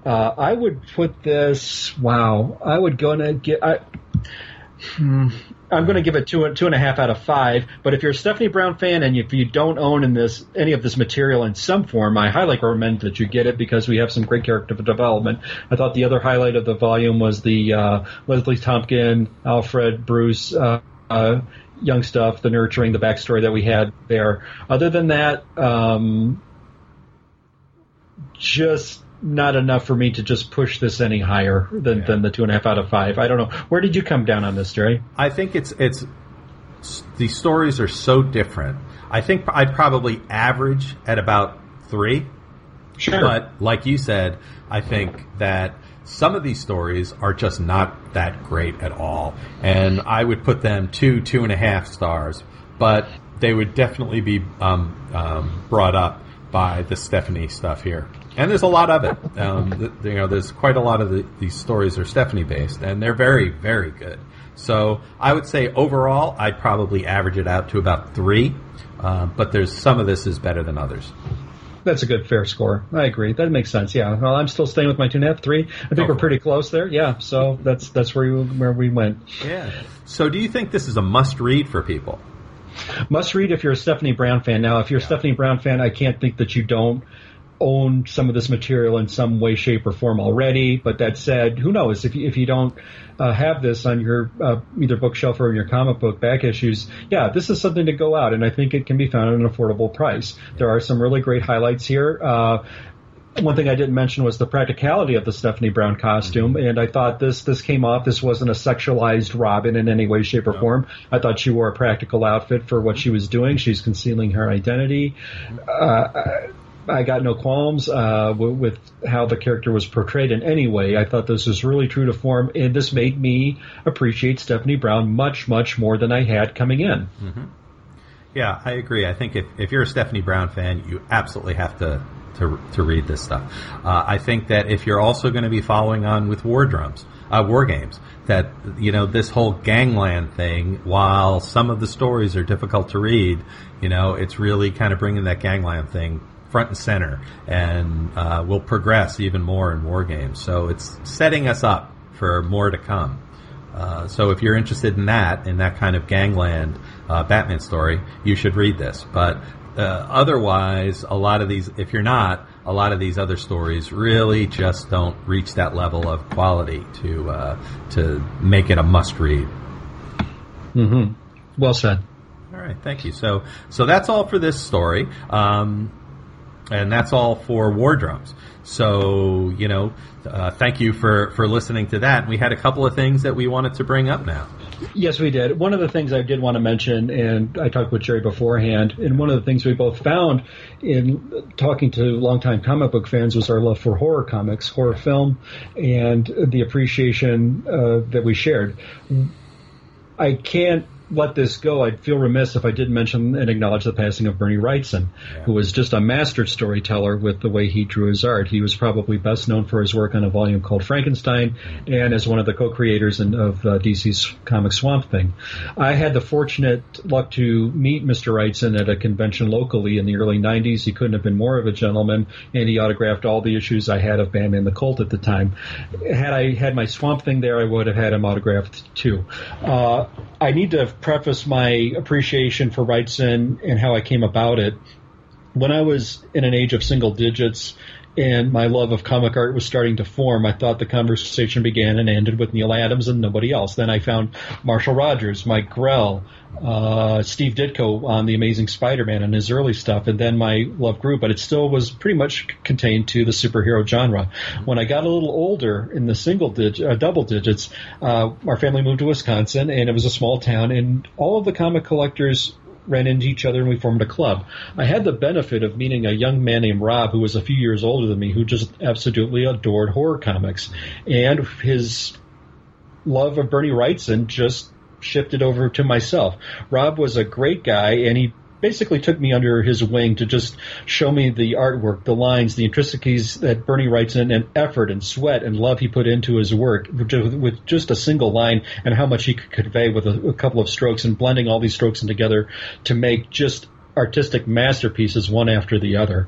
uh, I would put this. Wow, I would go and get. I, hmm, I'm going to give it two two and a half out of five. But if you're a Stephanie Brown fan and if you don't own in this any of this material in some form, I highly recommend that you get it because we have some great character development. I thought the other highlight of the volume was the uh, Leslie Tompkin, Alfred, Bruce. Uh, uh, young stuff, the nurturing, the backstory that we had there. Other than that, um, just not enough for me to just push this any higher than, yeah. than the two and a half out of five. I don't know. Where did you come down on this, Jerry? I think it's it's the stories are so different. I think I'd probably average at about three. Sure. But like you said, I think that some of these stories are just not that great at all, and I would put them two, two and a half stars. But they would definitely be um, um, brought up by the Stephanie stuff here and there's a lot of it. Um, you know, there's quite a lot of the, these stories are Stephanie based, and they're very, very good. So I would say overall, I'd probably average it out to about three, uh, but there's some of this is better than others. That's a good fair score. I agree. That makes sense. Yeah. Well, I'm still staying with my two and a half, three. I think we're pretty close there. Yeah. So that's that's where we, where we went. Yeah. So do you think this is a must read for people? Must read if you're a Stephanie Brown fan. Now, if you're a Stephanie Brown fan, I can't think that you don't own some of this material in some way, shape, or form already. But that said, who knows if you, if you don't uh, have this on your uh, either bookshelf or in your comic book back issues, yeah, this is something to go out, and I think it can be found at an affordable price. There are some really great highlights here. Uh, one thing I didn't mention was the practicality of the Stephanie Brown costume, and I thought this this came off. This wasn't a sexualized Robin in any way, shape, or form. I thought she wore a practical outfit for what she was doing. She's concealing her identity. Uh, I got no qualms uh, with how the character was portrayed in any way. I thought this was really true to form, and this made me appreciate Stephanie Brown much, much more than I had coming in. Mm-hmm. Yeah, I agree. I think if, if you're a Stephanie Brown fan, you absolutely have to to, to read this stuff. Uh, I think that if you're also going to be following on with War Drums, uh, War Games, that you know this whole gangland thing, while some of the stories are difficult to read, you know it's really kind of bringing that gangland thing front and center, and uh, will progress even more in war games. So it's setting us up for more to come. Uh, so if you're interested in that, in that kind of gangland uh, Batman story, you should read this. But uh, otherwise, a lot of these, if you're not, a lot of these other stories really just don't reach that level of quality to uh, to make it a must read. Mm-hmm. Well said. All right, thank you. So, so that's all for this story. Um, and that's all for War Drums. So, you know, uh, thank you for, for listening to that. We had a couple of things that we wanted to bring up now. Yes, we did. One of the things I did want to mention, and I talked with Jerry beforehand, and one of the things we both found in talking to longtime comic book fans was our love for horror comics, horror film, and the appreciation uh, that we shared. I can't let this go, I'd feel remiss if I didn't mention and acknowledge the passing of Bernie Wrightson, yeah. who was just a master storyteller with the way he drew his art. He was probably best known for his work on a volume called Frankenstein and as one of the co-creators of uh, DC's comic Swamp Thing. I had the fortunate luck to meet Mr. Wrightson at a convention locally in the early 90s. He couldn't have been more of a gentleman, and he autographed all the issues I had of Batman the Cult at the time. Had I had my Swamp Thing there, I would have had him autographed too. Uh, I need to preface my appreciation for Wrightson and how I came about it. When I was in an age of single digits and my love of comic art was starting to form, I thought the conversation began and ended with Neal Adams and nobody else. Then I found Marshall Rogers, Mike Grell, uh, Steve Ditko on the Amazing Spider-Man and his early stuff, and then my love grew. But it still was pretty much contained to the superhero genre. When I got a little older, in the single digit, uh, double digits, uh, our family moved to Wisconsin, and it was a small town, and all of the comic collectors ran into each other and we formed a club. I had the benefit of meeting a young man named Rob who was a few years older than me who just absolutely adored horror comics. And his love of Bernie Wrightson just shifted over to myself. Rob was a great guy and he basically took me under his wing to just show me the artwork, the lines, the intricacies that Bernie Wrightson, and effort and sweat and love he put into his work with just a single line and how much he could convey with a, a couple of strokes and blending all these strokes in together to make just artistic masterpieces one after the other.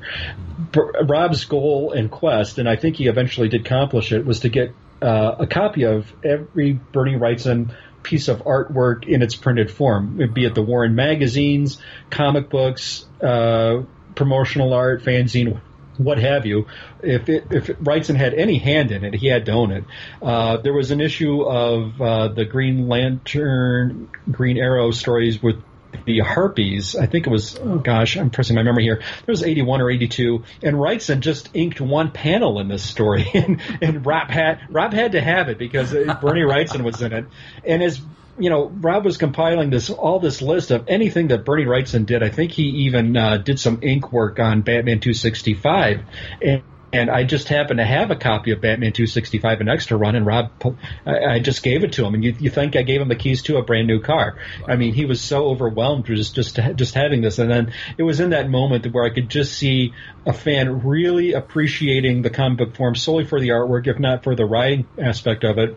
Rob's goal and quest, and I think he eventually did accomplish it, was to get uh, a copy of every Bernie Wrightson piece of artwork in its printed form, be it the Warren magazines, comic books, uh, promotional art, fanzine, what have you. If it, if Wrightson had any hand in it, he had to own it. Uh, there was an issue of uh, the Green Lantern, Green Arrow stories with the Harpies. I think it was, oh gosh, I'm pressing my memory here. There was 81 or 82, and Wrightson just inked one panel in this story, and, and Rob had Rob had to have it because Bernie Wrightson was in it, and as you know, Rob was compiling this all this list of anything that Bernie Wrightson did. I think he even uh, did some ink work on Batman 265, and and I just happened to have a copy of Batman 265 an extra run, and Rob, I, just gave it to him, and you, you think I gave him the keys to a brand new car? I mean, he was so overwhelmed just just just having this, and then it was in that moment where I could just see a fan really appreciating the comic book form solely for the artwork, if not for the writing aspect of it,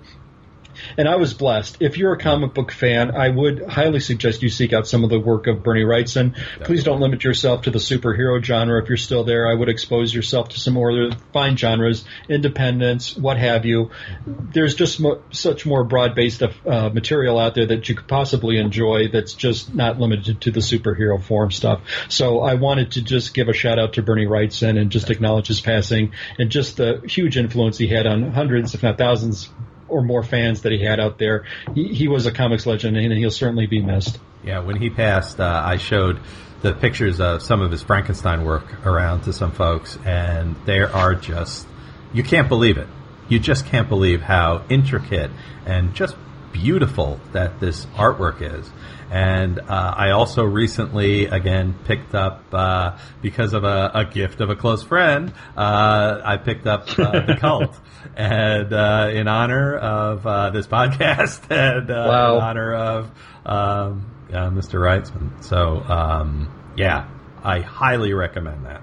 and I was blessed. If you're a comic book fan, I would highly suggest you seek out some of the work of Bernie Wrightson. Please don't limit yourself to the superhero genre. If you're still there, I would expose yourself to some more fine genres, independence, what have you. There's just mo- such more broad-based uh, material out there that you could possibly enjoy that's just not limited to the superhero form stuff. So I wanted to just give a shout out to Bernie Wrightson and just acknowledge his passing and just the huge influence he had on hundreds, if not thousands, or more fans that he had out there. He, he was a comics legend, and he'll certainly be missed. Yeah, when he passed, uh, I showed the pictures of some of his Frankenstein work around to some folks, and they are just you can't believe it. You just can't believe how intricate and just beautiful that this artwork is. And uh, I also recently, again, picked up uh, because of a, a, gift of a close friend. Uh, I picked up uh, the cult, and uh, in honor of uh, this podcast, and wow. in honor of um, Mr. Wrightson. So, um, yeah, I highly recommend that.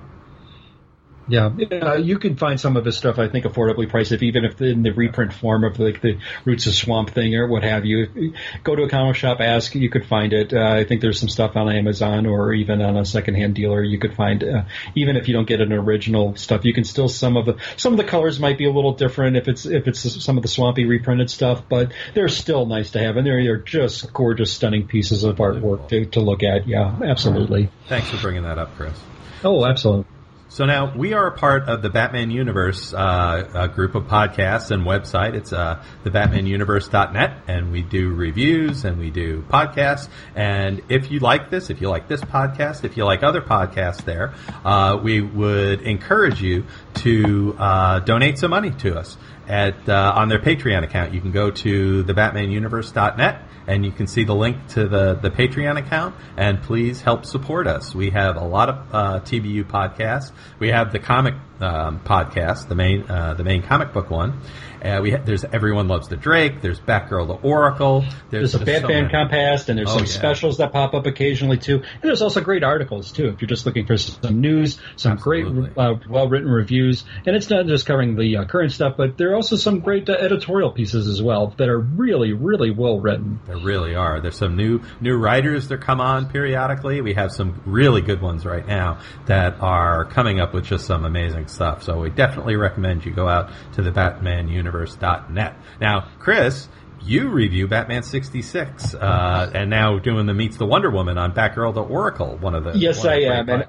Yeah, uh, you can find some of his stuff, I think, affordably priced, if even if in the reprint form of like the Roots of Swamp thing or what have you. Go to a comic shop, ask, you could find it. Uh, I think there's some stuff on Amazon or even on a secondhand dealer. You could find, uh, even if you don't get an original stuff, you can still some of the some of the colors might be a little different if it's if it's some of the swampy reprinted stuff, but they're still nice to have, and they're, they're just gorgeous, stunning pieces of artwork to, to look at. Yeah, absolutely. Thanks for bringing that up, Chris. Oh, absolutely. So now we are a part of the Batman Universe uh, group of podcasts and website. It's uh, thebatmanuniverse.net, and we do reviews and we do podcasts. And if you like this, if you like this podcast, if you like other podcasts there, uh, we would encourage you to uh, donate some money to us at uh, on their Patreon account. You can go to thebatmanuniverse.net and you can see the link to the, the Patreon account. And please help support us. We have a lot of uh, TBU podcasts. We have the comic um, podcast, the main uh, the main comic book one. Uh, we ha- there's everyone loves the Drake. There's Batgirl, the Oracle. There's, there's a Batman so Compass, and there's oh, some yeah. specials that pop up occasionally too. And there's also great articles too. If you're just looking for some news, some Absolutely. great, uh, well written reviews, and it's not just covering the uh, current stuff, but there are also some great uh, editorial pieces as well that are really, really well written. There really are. There's some new new writers that come on periodically. We have some really good ones right now that are coming up with just some amazing stuff. So we definitely recommend you go out to the Batman universe universe.net. Now, Chris, you review Batman 66, uh, and now doing the Meets the Wonder Woman on Batgirl the Oracle, one of the Yes, I am. And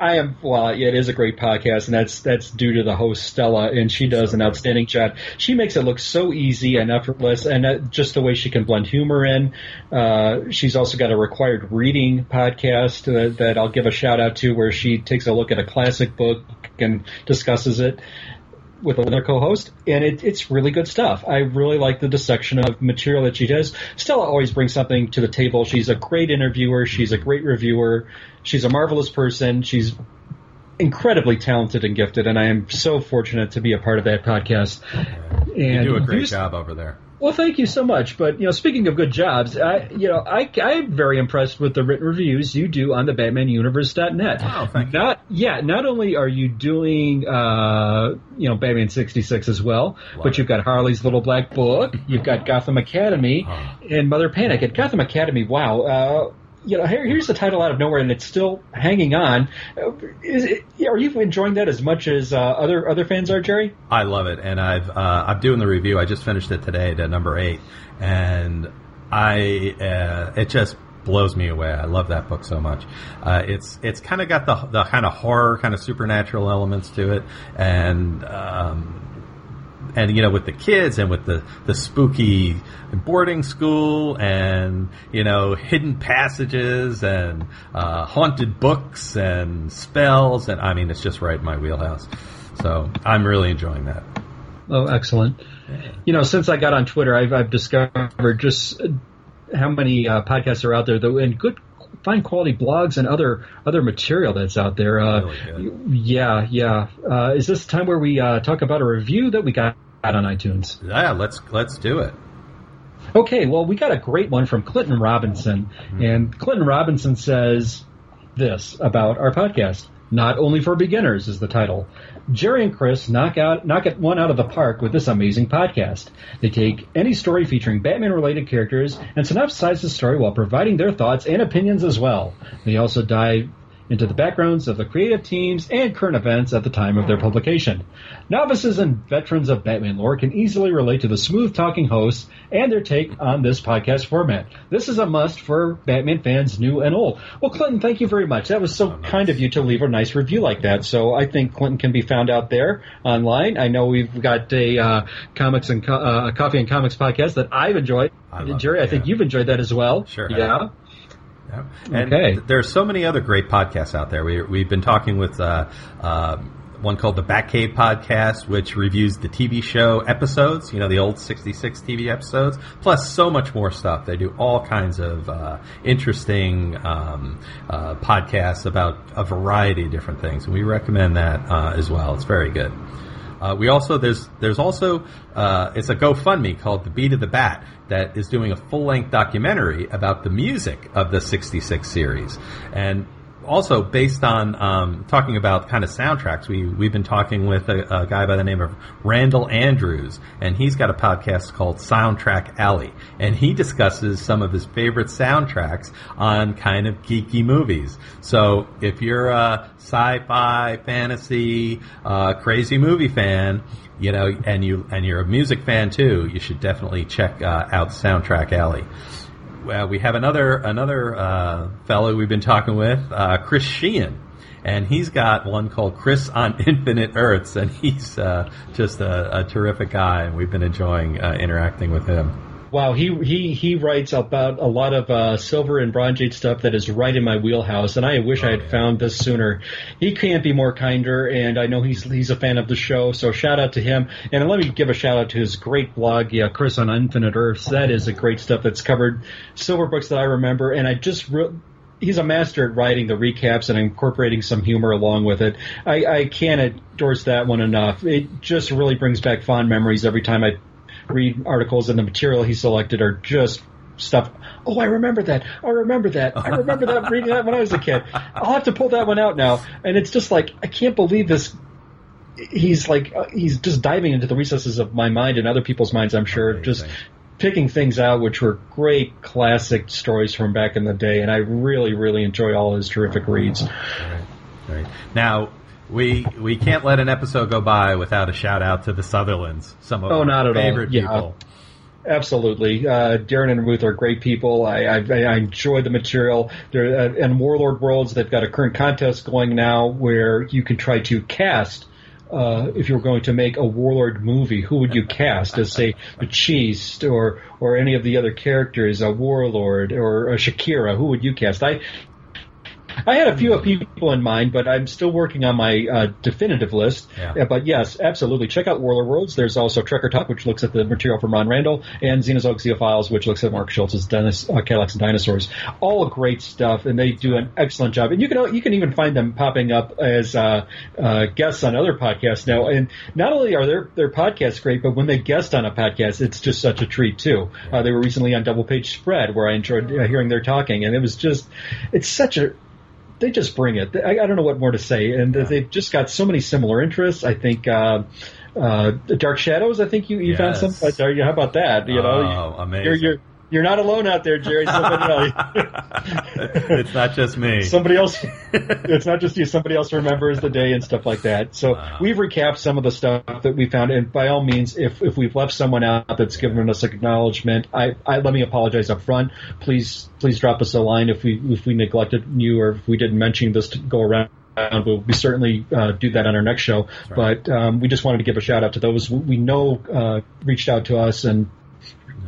I am well. Yeah, it is a great podcast, and that's that's due to the host Stella, and she does an outstanding job. She makes it look so easy and effortless, and uh, just the way she can blend humor in. Uh, she's also got a required reading podcast that, that I'll give a shout out to, where she takes a look at a classic book and discusses it with another co-host, and it, it's really good stuff. I really like the dissection of material that she does. Stella always brings something to the table. She's a great interviewer. She's a great reviewer. She's a marvelous person. She's incredibly talented and gifted, and I am so fortunate to be a part of that podcast. And you do a great job over there. Well, thank you so much. But you know, speaking of good jobs, I you know I I'm very impressed with the written reviews you do on the BatmanUniverse.net. Oh, thank you. Not yeah, not only are you doing uh you know Batman 66 as well, Love but you've got Harley's Little Black Book, you've got Gotham Academy, and Mother Panic. At Gotham Academy, wow. Uh, you know, here, here's the title out of nowhere, and it's still hanging on. It, are you enjoying that as much as uh, other other fans are, Jerry? I love it, and I've uh, I'm doing the review. I just finished it today to number eight, and I uh, it just blows me away. I love that book so much. Uh, it's it's kind of got the the kind of horror, kind of supernatural elements to it, and um, and you know with the kids and with the the spooky boarding school and you know hidden passages and uh, haunted books and spells and I mean it's just right in my wheelhouse. So I'm really enjoying that. Oh, excellent! You know, since I got on Twitter, I've, I've discovered just how many uh, podcasts are out there, though, and good fine quality blogs and other other material that's out there. Uh, really yeah, yeah. Uh, is this the time where we uh, talk about a review that we got on iTunes? Yeah, let's let's do it. Okay, well, we got a great one from Clinton Robinson, mm-hmm. and Clinton Robinson says this about our podcast. Not only for beginners is the title. Jerry and Chris knock out knock it one out of the park with this amazing podcast. They take any story featuring Batman related characters and synopsize the story while providing their thoughts and opinions as well. They also dive into the backgrounds of the creative teams and current events at the time of their publication. Novices and veterans of Batman lore can easily relate to the smooth talking hosts and their take on this podcast format. This is a must for Batman fans new and old. Well, Clinton, thank you very much. That was so oh, nice. kind of you to leave a nice review like that. So I think Clinton can be found out there online. I know we've got a uh, comics and co- uh, coffee and comics podcast that I've enjoyed. I Jerry, it, yeah. I think you've enjoyed that as well. Sure. Yeah. And okay. there are so many other great podcasts out there. We, we've been talking with uh, uh, one called the Batcave Podcast, which reviews the TV show episodes, you know, the old 66 TV episodes, plus so much more stuff. They do all kinds of uh, interesting um, uh, podcasts about a variety of different things. And we recommend that uh, as well. It's very good. Uh, we also there's there's also uh, it's a GoFundMe called the Beat of the Bat that is doing a full length documentary about the music of the '66 series, and also based on um, talking about kind of soundtracks, we we've been talking with a, a, guy by the name of Randall Andrews, and he's got a podcast called Soundtrack Alley, and he discusses some of his favorite soundtracks on kind of geeky movies. So if you're a sci-fi, fantasy, uh, crazy movie fan, you know, and you and you're a music fan too, you should definitely check uh, out Soundtrack Alley. Uh, we have another another uh, fellow we've been talking with, uh, Chris Sheehan, and he's got one called Chris on Infinite Earths, and he's uh, just a, a, terrific guy, and we've been enjoying uh, interacting with him. Wow, he he he writes about a lot of uh, silver and bronze age stuff that is right in my wheelhouse, and I wish oh, I had yeah. found this sooner. He can't be more kinder, and I know he's he's a fan of the show, so shout out to him. And let me give a shout out to his great blog, yeah, Chris on Infinite Earths. That is a great stuff that's covered silver books that I remember, and I just re- he's a master at writing the recaps and incorporating some humor along with it. I, I can't endorse that one enough. It just really brings back fond memories every time I read articles, and the material he selected are just stuff. Oh, I remember that. I remember that. I remember that reading that when I was a kid. I'll have to pull that one out now. And it's just like I can't believe this. He's like uh, he's just diving into the recesses of my mind and other people's minds. I'm sure Amazing. just picking things out which were great classic stories from back in the day. And I really, really enjoy all his terrific reads. Right. Right. Now, we we can't let an episode go by without a shout out to the Sutherlands, some of Oh, our not at all. favorite Yeah. people. Absolutely, uh, Darren and Ruth are great people. I, I, I enjoy the material. They're, uh, and Warlord Worlds, they've got a current contest going now where you can try to cast. Uh, if you were going to make a warlord movie, who would you cast as, say, Machiste or or any of the other characters, a warlord or a Shakira? Who would you cast? I I had a few people in mind, but I'm still working on my uh, definitive list. Yeah. Uh, but yes, absolutely. Check out Warlord Worlds. There's also Trekker Talk, which looks at the material from Ron Randall, and Xenozoic Xenophiles, which looks at Mark Schultz's Dennis, uh, Cadillacs and Dinosaurs. All great stuff, and they do an excellent job. And you can you can even find them popping up as uh, uh, guests on other podcasts now. And not only are their their podcasts great, but when they guest on a podcast, it's just such a treat too. Uh, they were recently on Double Page Spread, where I enjoyed uh, hearing their talking, and it was just it's such a they just bring it. I, I don't know what more to say, and they've just got so many similar interests. I think uh, uh, Dark Shadows. I think you, you found Yes. some. But, uh, how about that? You know, Oh, amazing. you're you're you're not alone out there, Jerry. Somebody it's not just me. Somebody else. It's not just you. Somebody else remembers the day and stuff like that. So Wow. we've recapped some of the stuff that we found, and by all means, if if we've left someone out that's given us acknowledgement, I, I let me apologize up front. Please please drop us a line if we if we neglected you or if we didn't mention this to go around. We'll we certainly uh, do that on our next show. right. But um, we just wanted to give a shout out to those we know uh, reached out to us and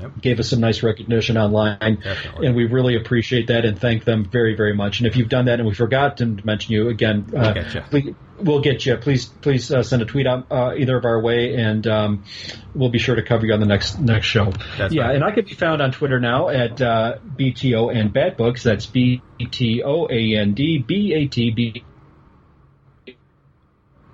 Yep. gave us some nice recognition online, Definitely. and we really appreciate that and thank them very, very much. And if you've done that and we forgot to mention you again, uh, get ya. please, we'll get you. Please, please uh, send a tweet uh, either of our way, and um, we'll be sure to cover you on the next next show. That's yeah, right. and I can be found on Twitter now at uh, BTO and Bat Books. That's B T O A N D B A T B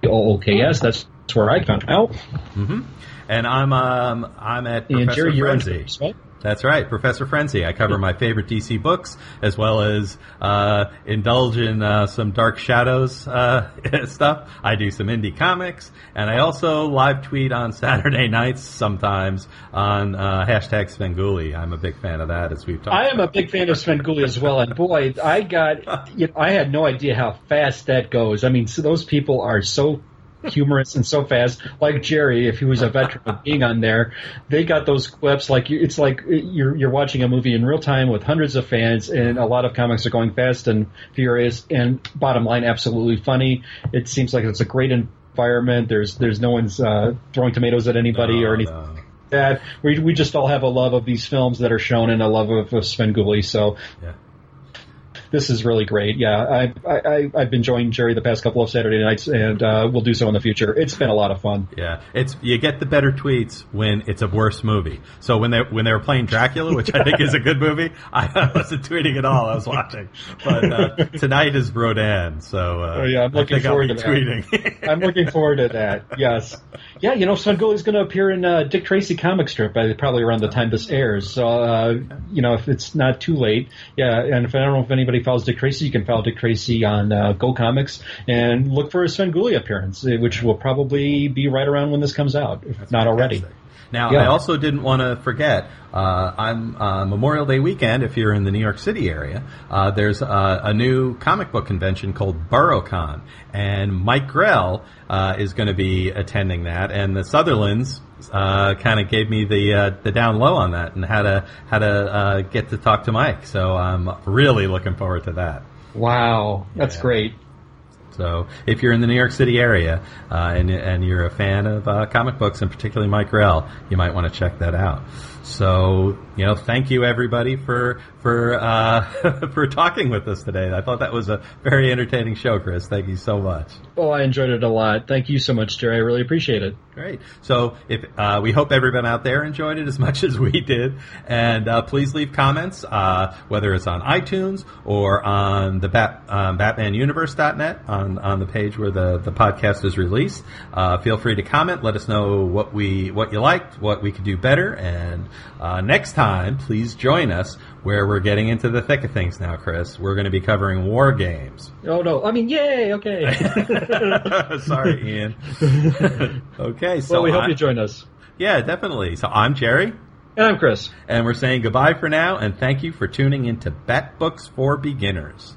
O O K S. That's where I found out. hmm And I'm um, I'm at And Professor you're Frenzy. Twitter as. That's right, Professor Frenzy. I cover my favorite DC books as well as uh, indulge in uh, some Dark Shadows uh, stuff. I do some indie comics, and I also live tweet on Saturday nights sometimes on uh, hashtag Svengoolie. I'm a big fan of that, as we've talked. I am a about. big fan of Sven as well, and boy, I got, you know, I had no idea how fast that goes. I mean, so those people are so humorous and so fast. Like Jerry, if he was a veteran of being on there, they got those clips. Like it's like you're you're watching a movie in real time with hundreds of fans, and a lot of comics are going fast and furious. And bottom line, absolutely funny. It seems like it's a great environment. There's there's no one's uh, throwing tomatoes at anybody No, or anything no. that. We we just all have a love of these films that are shown and a love of, of Svengoolie. So Yeah. This is really great. Yeah, I, I I- I've been joining Jerry the past couple of Saturday nights, and uh, we'll do so in the future. It's been a lot of fun. Yeah, it's you get the better tweets when it's a worse movie. So when they when they were playing Dracula, which I think is a good movie, I wasn't tweeting at all. I was watching. But uh, tonight is Rodan, so uh, Oh, yeah, I'm looking forward to that. tweeting. I'm looking forward to that. Yes, yeah. You know, Gulli is going to appear in uh, Dick Tracy comic strip by probably around the time this airs. So uh, you know, if it's not too late, yeah. And if I don't know if anybody you can follow Dick Tracy on uh, Go Comics and look for a Svengoolie appearance, eh, which will probably be right around when this comes out, if not already. Now, Yeah. I also didn't want to forget, uh, I'm uh, Memorial Day weekend. If you're in the New York City area, uh, there's uh, a new comic book convention called BurrowCon, and Mike Grell uh, is going to be attending that, and the Sutherlands. Uh, kind of gave me the uh, the down low on that and how to how to uh, get to talk to Mike. So I'm really looking forward to that. Wow, that's Yeah. great. So if you're in the New York City area uh, and, and you're a fan of uh, comic books and particularly Mike Grell, you might want to check that out. So you know, thank you everybody for for uh, for talking with us today. I thought that was a very entertaining show, Chris. Thank you so much. Oh, I enjoyed it a lot. Thank you so much, Jerry. I really appreciate it. Great. So if uh, we hope everyone out there enjoyed it as much as we did, and uh, please leave comments, uh, whether it's on iTunes or on the Bat, um, BatmanUniverse.net on on the page where the, the podcast is released. Uh, feel free to comment. Let us know what we what you liked, what we could do better, and uh, next time, please join us where we're getting into the thick of things now, Chris. We're going to be covering war games. Oh no! I mean, yay! Okay. Sorry, Ian. okay, so well, we hope I'm- you join us. Yeah, definitely. So I'm Jerry, And I'm Chris. and we're saying goodbye for now, and thank you for tuning into Bat Books for Beginners.